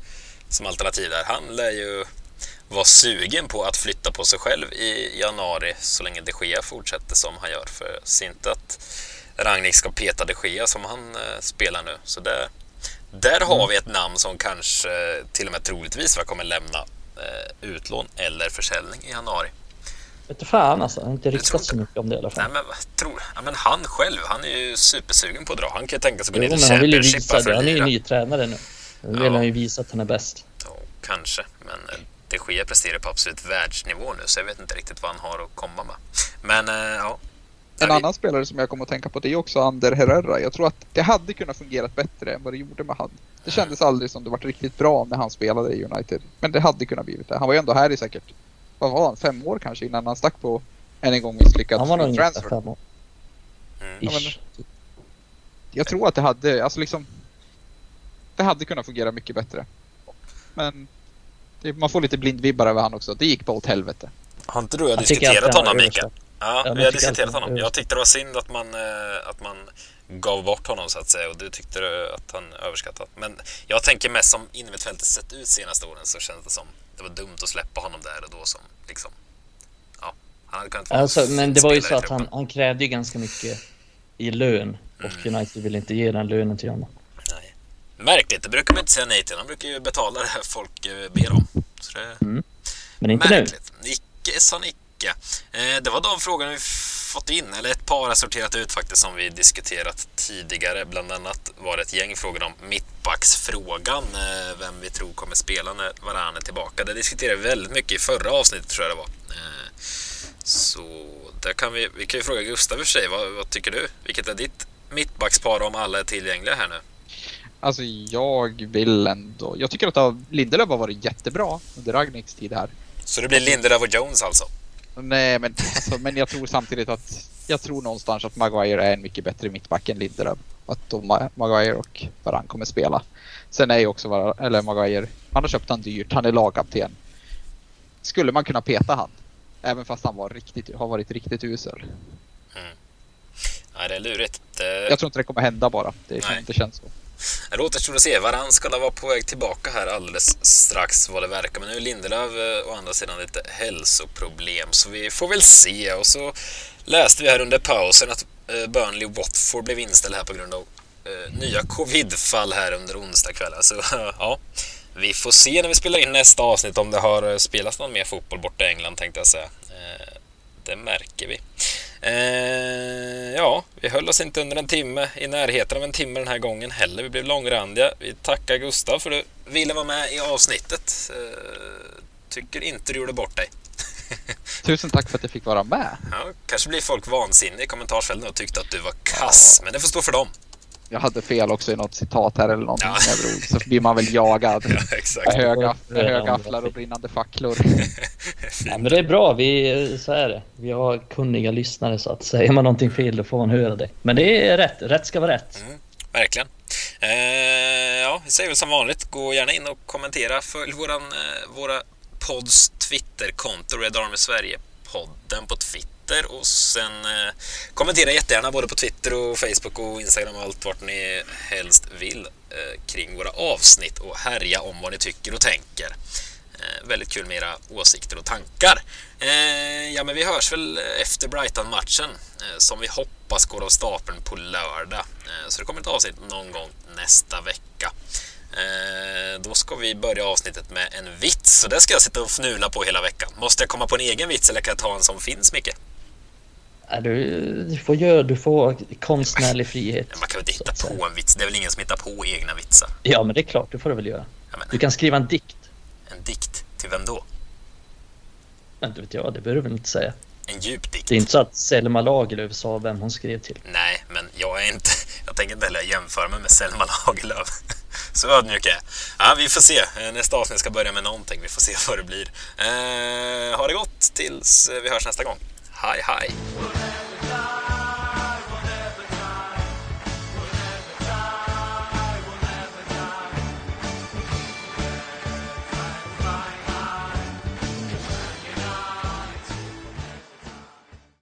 som alternativ där. Han lär ju vara sugen på att flytta på sig själv i januari så länge de Gea fortsätter som han gör. För jag inte att Rangnick ska peta de Gea som han eh, spelar nu. Så där, där har mm. vi ett namn som kanske till och med troligtvis kommer lämna eh, utlån eller försäljning i januari. Vet fan alltså, jag har inte riktat så mycket om det i alla fall. Nej, men, tror, ja, men han själv, han är ju supersugen på att dra. Han kan ju tänka sig att gå ner till. Han vill ju visa det. Han är ju ny tränare nu. Nu vill ja. han ju visa att han är bäst. Ja, kanske, men eh, de Gea presterar på absolut världsnivå nu så jag vet inte riktigt vad han har att komma med. Men äh, ja. En vi... annan spelare som jag kommer att tänka på det är också Ander Herrera. Jag tror att det hade kunnat fungera bättre än vad det gjorde med han. Det kändes aldrig som det var riktigt bra när han spelade i United. Men det hade kunnat blivit det. Han var ju ändå här i säkert, vad var han, fem år kanske innan han stack på än en gång misslyckad Han var nog ungefär fem år. Mm. Ja, men, jag tror att det hade, alltså liksom, det hade kunnat fungera mycket bättre. Men det, man får lite blindvibbar över han också. Det gick bara åt helvete. Har inte du jag diskuterat honom Mikael? Ja, ja vi har diskuterat honom. Jag tyckte det var synd att man, eh, att man gav bort honom så att säga och du tyckte att han överskattat. Men jag tänker mest som innermittfältet sett ut senaste åren så känns det som det var dumt att släppa honom där och då som liksom ja, han hade kunnat alltså, Men det var ju så att han, han krävde ju ganska mycket i lön och mm. United ville inte ge den lönen till honom. Nej. Märkligt, det brukar man inte säga nej till. Han brukar ju betala det här folk eh, ber om. Det... Mm. Men inte märkligt. nu. Icke sa Nicke. Eh, det var de frågorna vi fått in, eller ett par har sorterat ut faktiskt som vi diskuterat tidigare. Bland annat var det ett gäng frågor om mittbacksfrågan, eh, vem vi tror kommer spela när Varan är tillbaka. Det diskuterade vi väldigt mycket i förra avsnittet tror jag det var. Eh, så där kan vi, vi kan ju fråga Gustav för sig, vad, vad tycker du? Vilket är ditt mittbackspar om alla är tillgängliga här nu? Alltså jag vill ändå, jag tycker att Lindelöf har varit jättebra under Ragniks tid här. Så det blir Lindelöf och Jones alltså? Nej, men, alltså, men jag tror samtidigt att jag tror någonstans att Maguire är en mycket bättre mittback än Lindelöf. Att då Maguire och Varann kommer spela. Sen är ju också, eller Maguire, han har köpt han dyrt, han är lagkapten. Skulle man kunna peta han? Även fast han var riktigt, har varit riktigt usel. Mm. Nej, det är lurigt. Jag tror inte det kommer hända bara. Det, Nej. det känns så. Det återstår att se. Varann ska vara på väg tillbaka här alldeles strax vad det verkar. Men nu är Lindelöf eh, å andra sidan lite hälsoproblem så vi får väl se. Och så läste vi här under pausen att eh, Burnley Burnley Watford blev inställd här på grund av eh, nya covidfall här under onsdag kväll. Så alltså, ja, vi får se när vi spelar in nästa avsnitt om det har spelats någon mer fotboll borta i England tänkte jag säga. Det märker vi. Eh, ja, vi höll oss inte under en timme, i närheten av en timme den här gången heller. Vi blev långrandiga. Vi tackar Gustav för att du ville vara med i avsnittet. Eh, tycker inte du gjorde bort dig. Tusen tack för att jag fick vara med. Ja, kanske blir folk vansinniga i kommentarsfälten och tyckte att du var kass, ja. men det får stå för dem jag hade fel också i något citat här eller någonting ja. jag drog. Så blir man väl jagad. Ja, exakt. Med höga, med högafflar och brinnande facklor. ja, men det är bra, vi, så är det. Vi har kunniga lyssnare så att säger man någonting fel då får man höra det. Men det är rätt, rätt ska vara rätt. Mm, verkligen. Eh, ja, vi säger väl som vanligt, gå gärna in och kommentera. Följ våran, eh, våra pods Twitterkonto, Red Army Sverige-podden på Twitter Twitter och sen eh, kommentera jättegärna både på Twitter och Facebook och Instagram och allt vart ni helst vill eh, kring våra avsnitt och härja om vad ni tycker och tänker. Eh, väldigt kul med era åsikter och tankar. Eh, ja, men vi hörs väl efter Brighton-matchen eh, som vi hoppas går av stapeln på lördag. Eh, så det kommer ett avsnitt någon gång nästa vecka. Eh, då ska vi börja avsnittet med en vits, så det ska jag sitta och fnula på hela veckan. Måste jag komma på en egen vits eller kan jag ta en som finns, Micke? Du, du får göra, du får konstnärlig frihet. Man kan väl inte hitta på en vits? Det är väl ingen som hittar på egna vitsar? Ja, men det är klart, det får du väl göra. Ja, men... Du kan skriva en dikt. En dikt? Till vem då? Inte vet jag, det behöver du väl inte säga. En djup dikt? Det är inte så att Selma Lagerlöf sa vem hon skrev till. Nej, men jag är inte... Jag tänker inte heller jämföra mig med Selma Lagerlöf. Så ödmjuk är. Ja, vi får se. Nästa avsnitt ska börja med någonting. Vi får se vad det blir. Eh, ha det gott tills vi hörs nästa gång. Hej hej!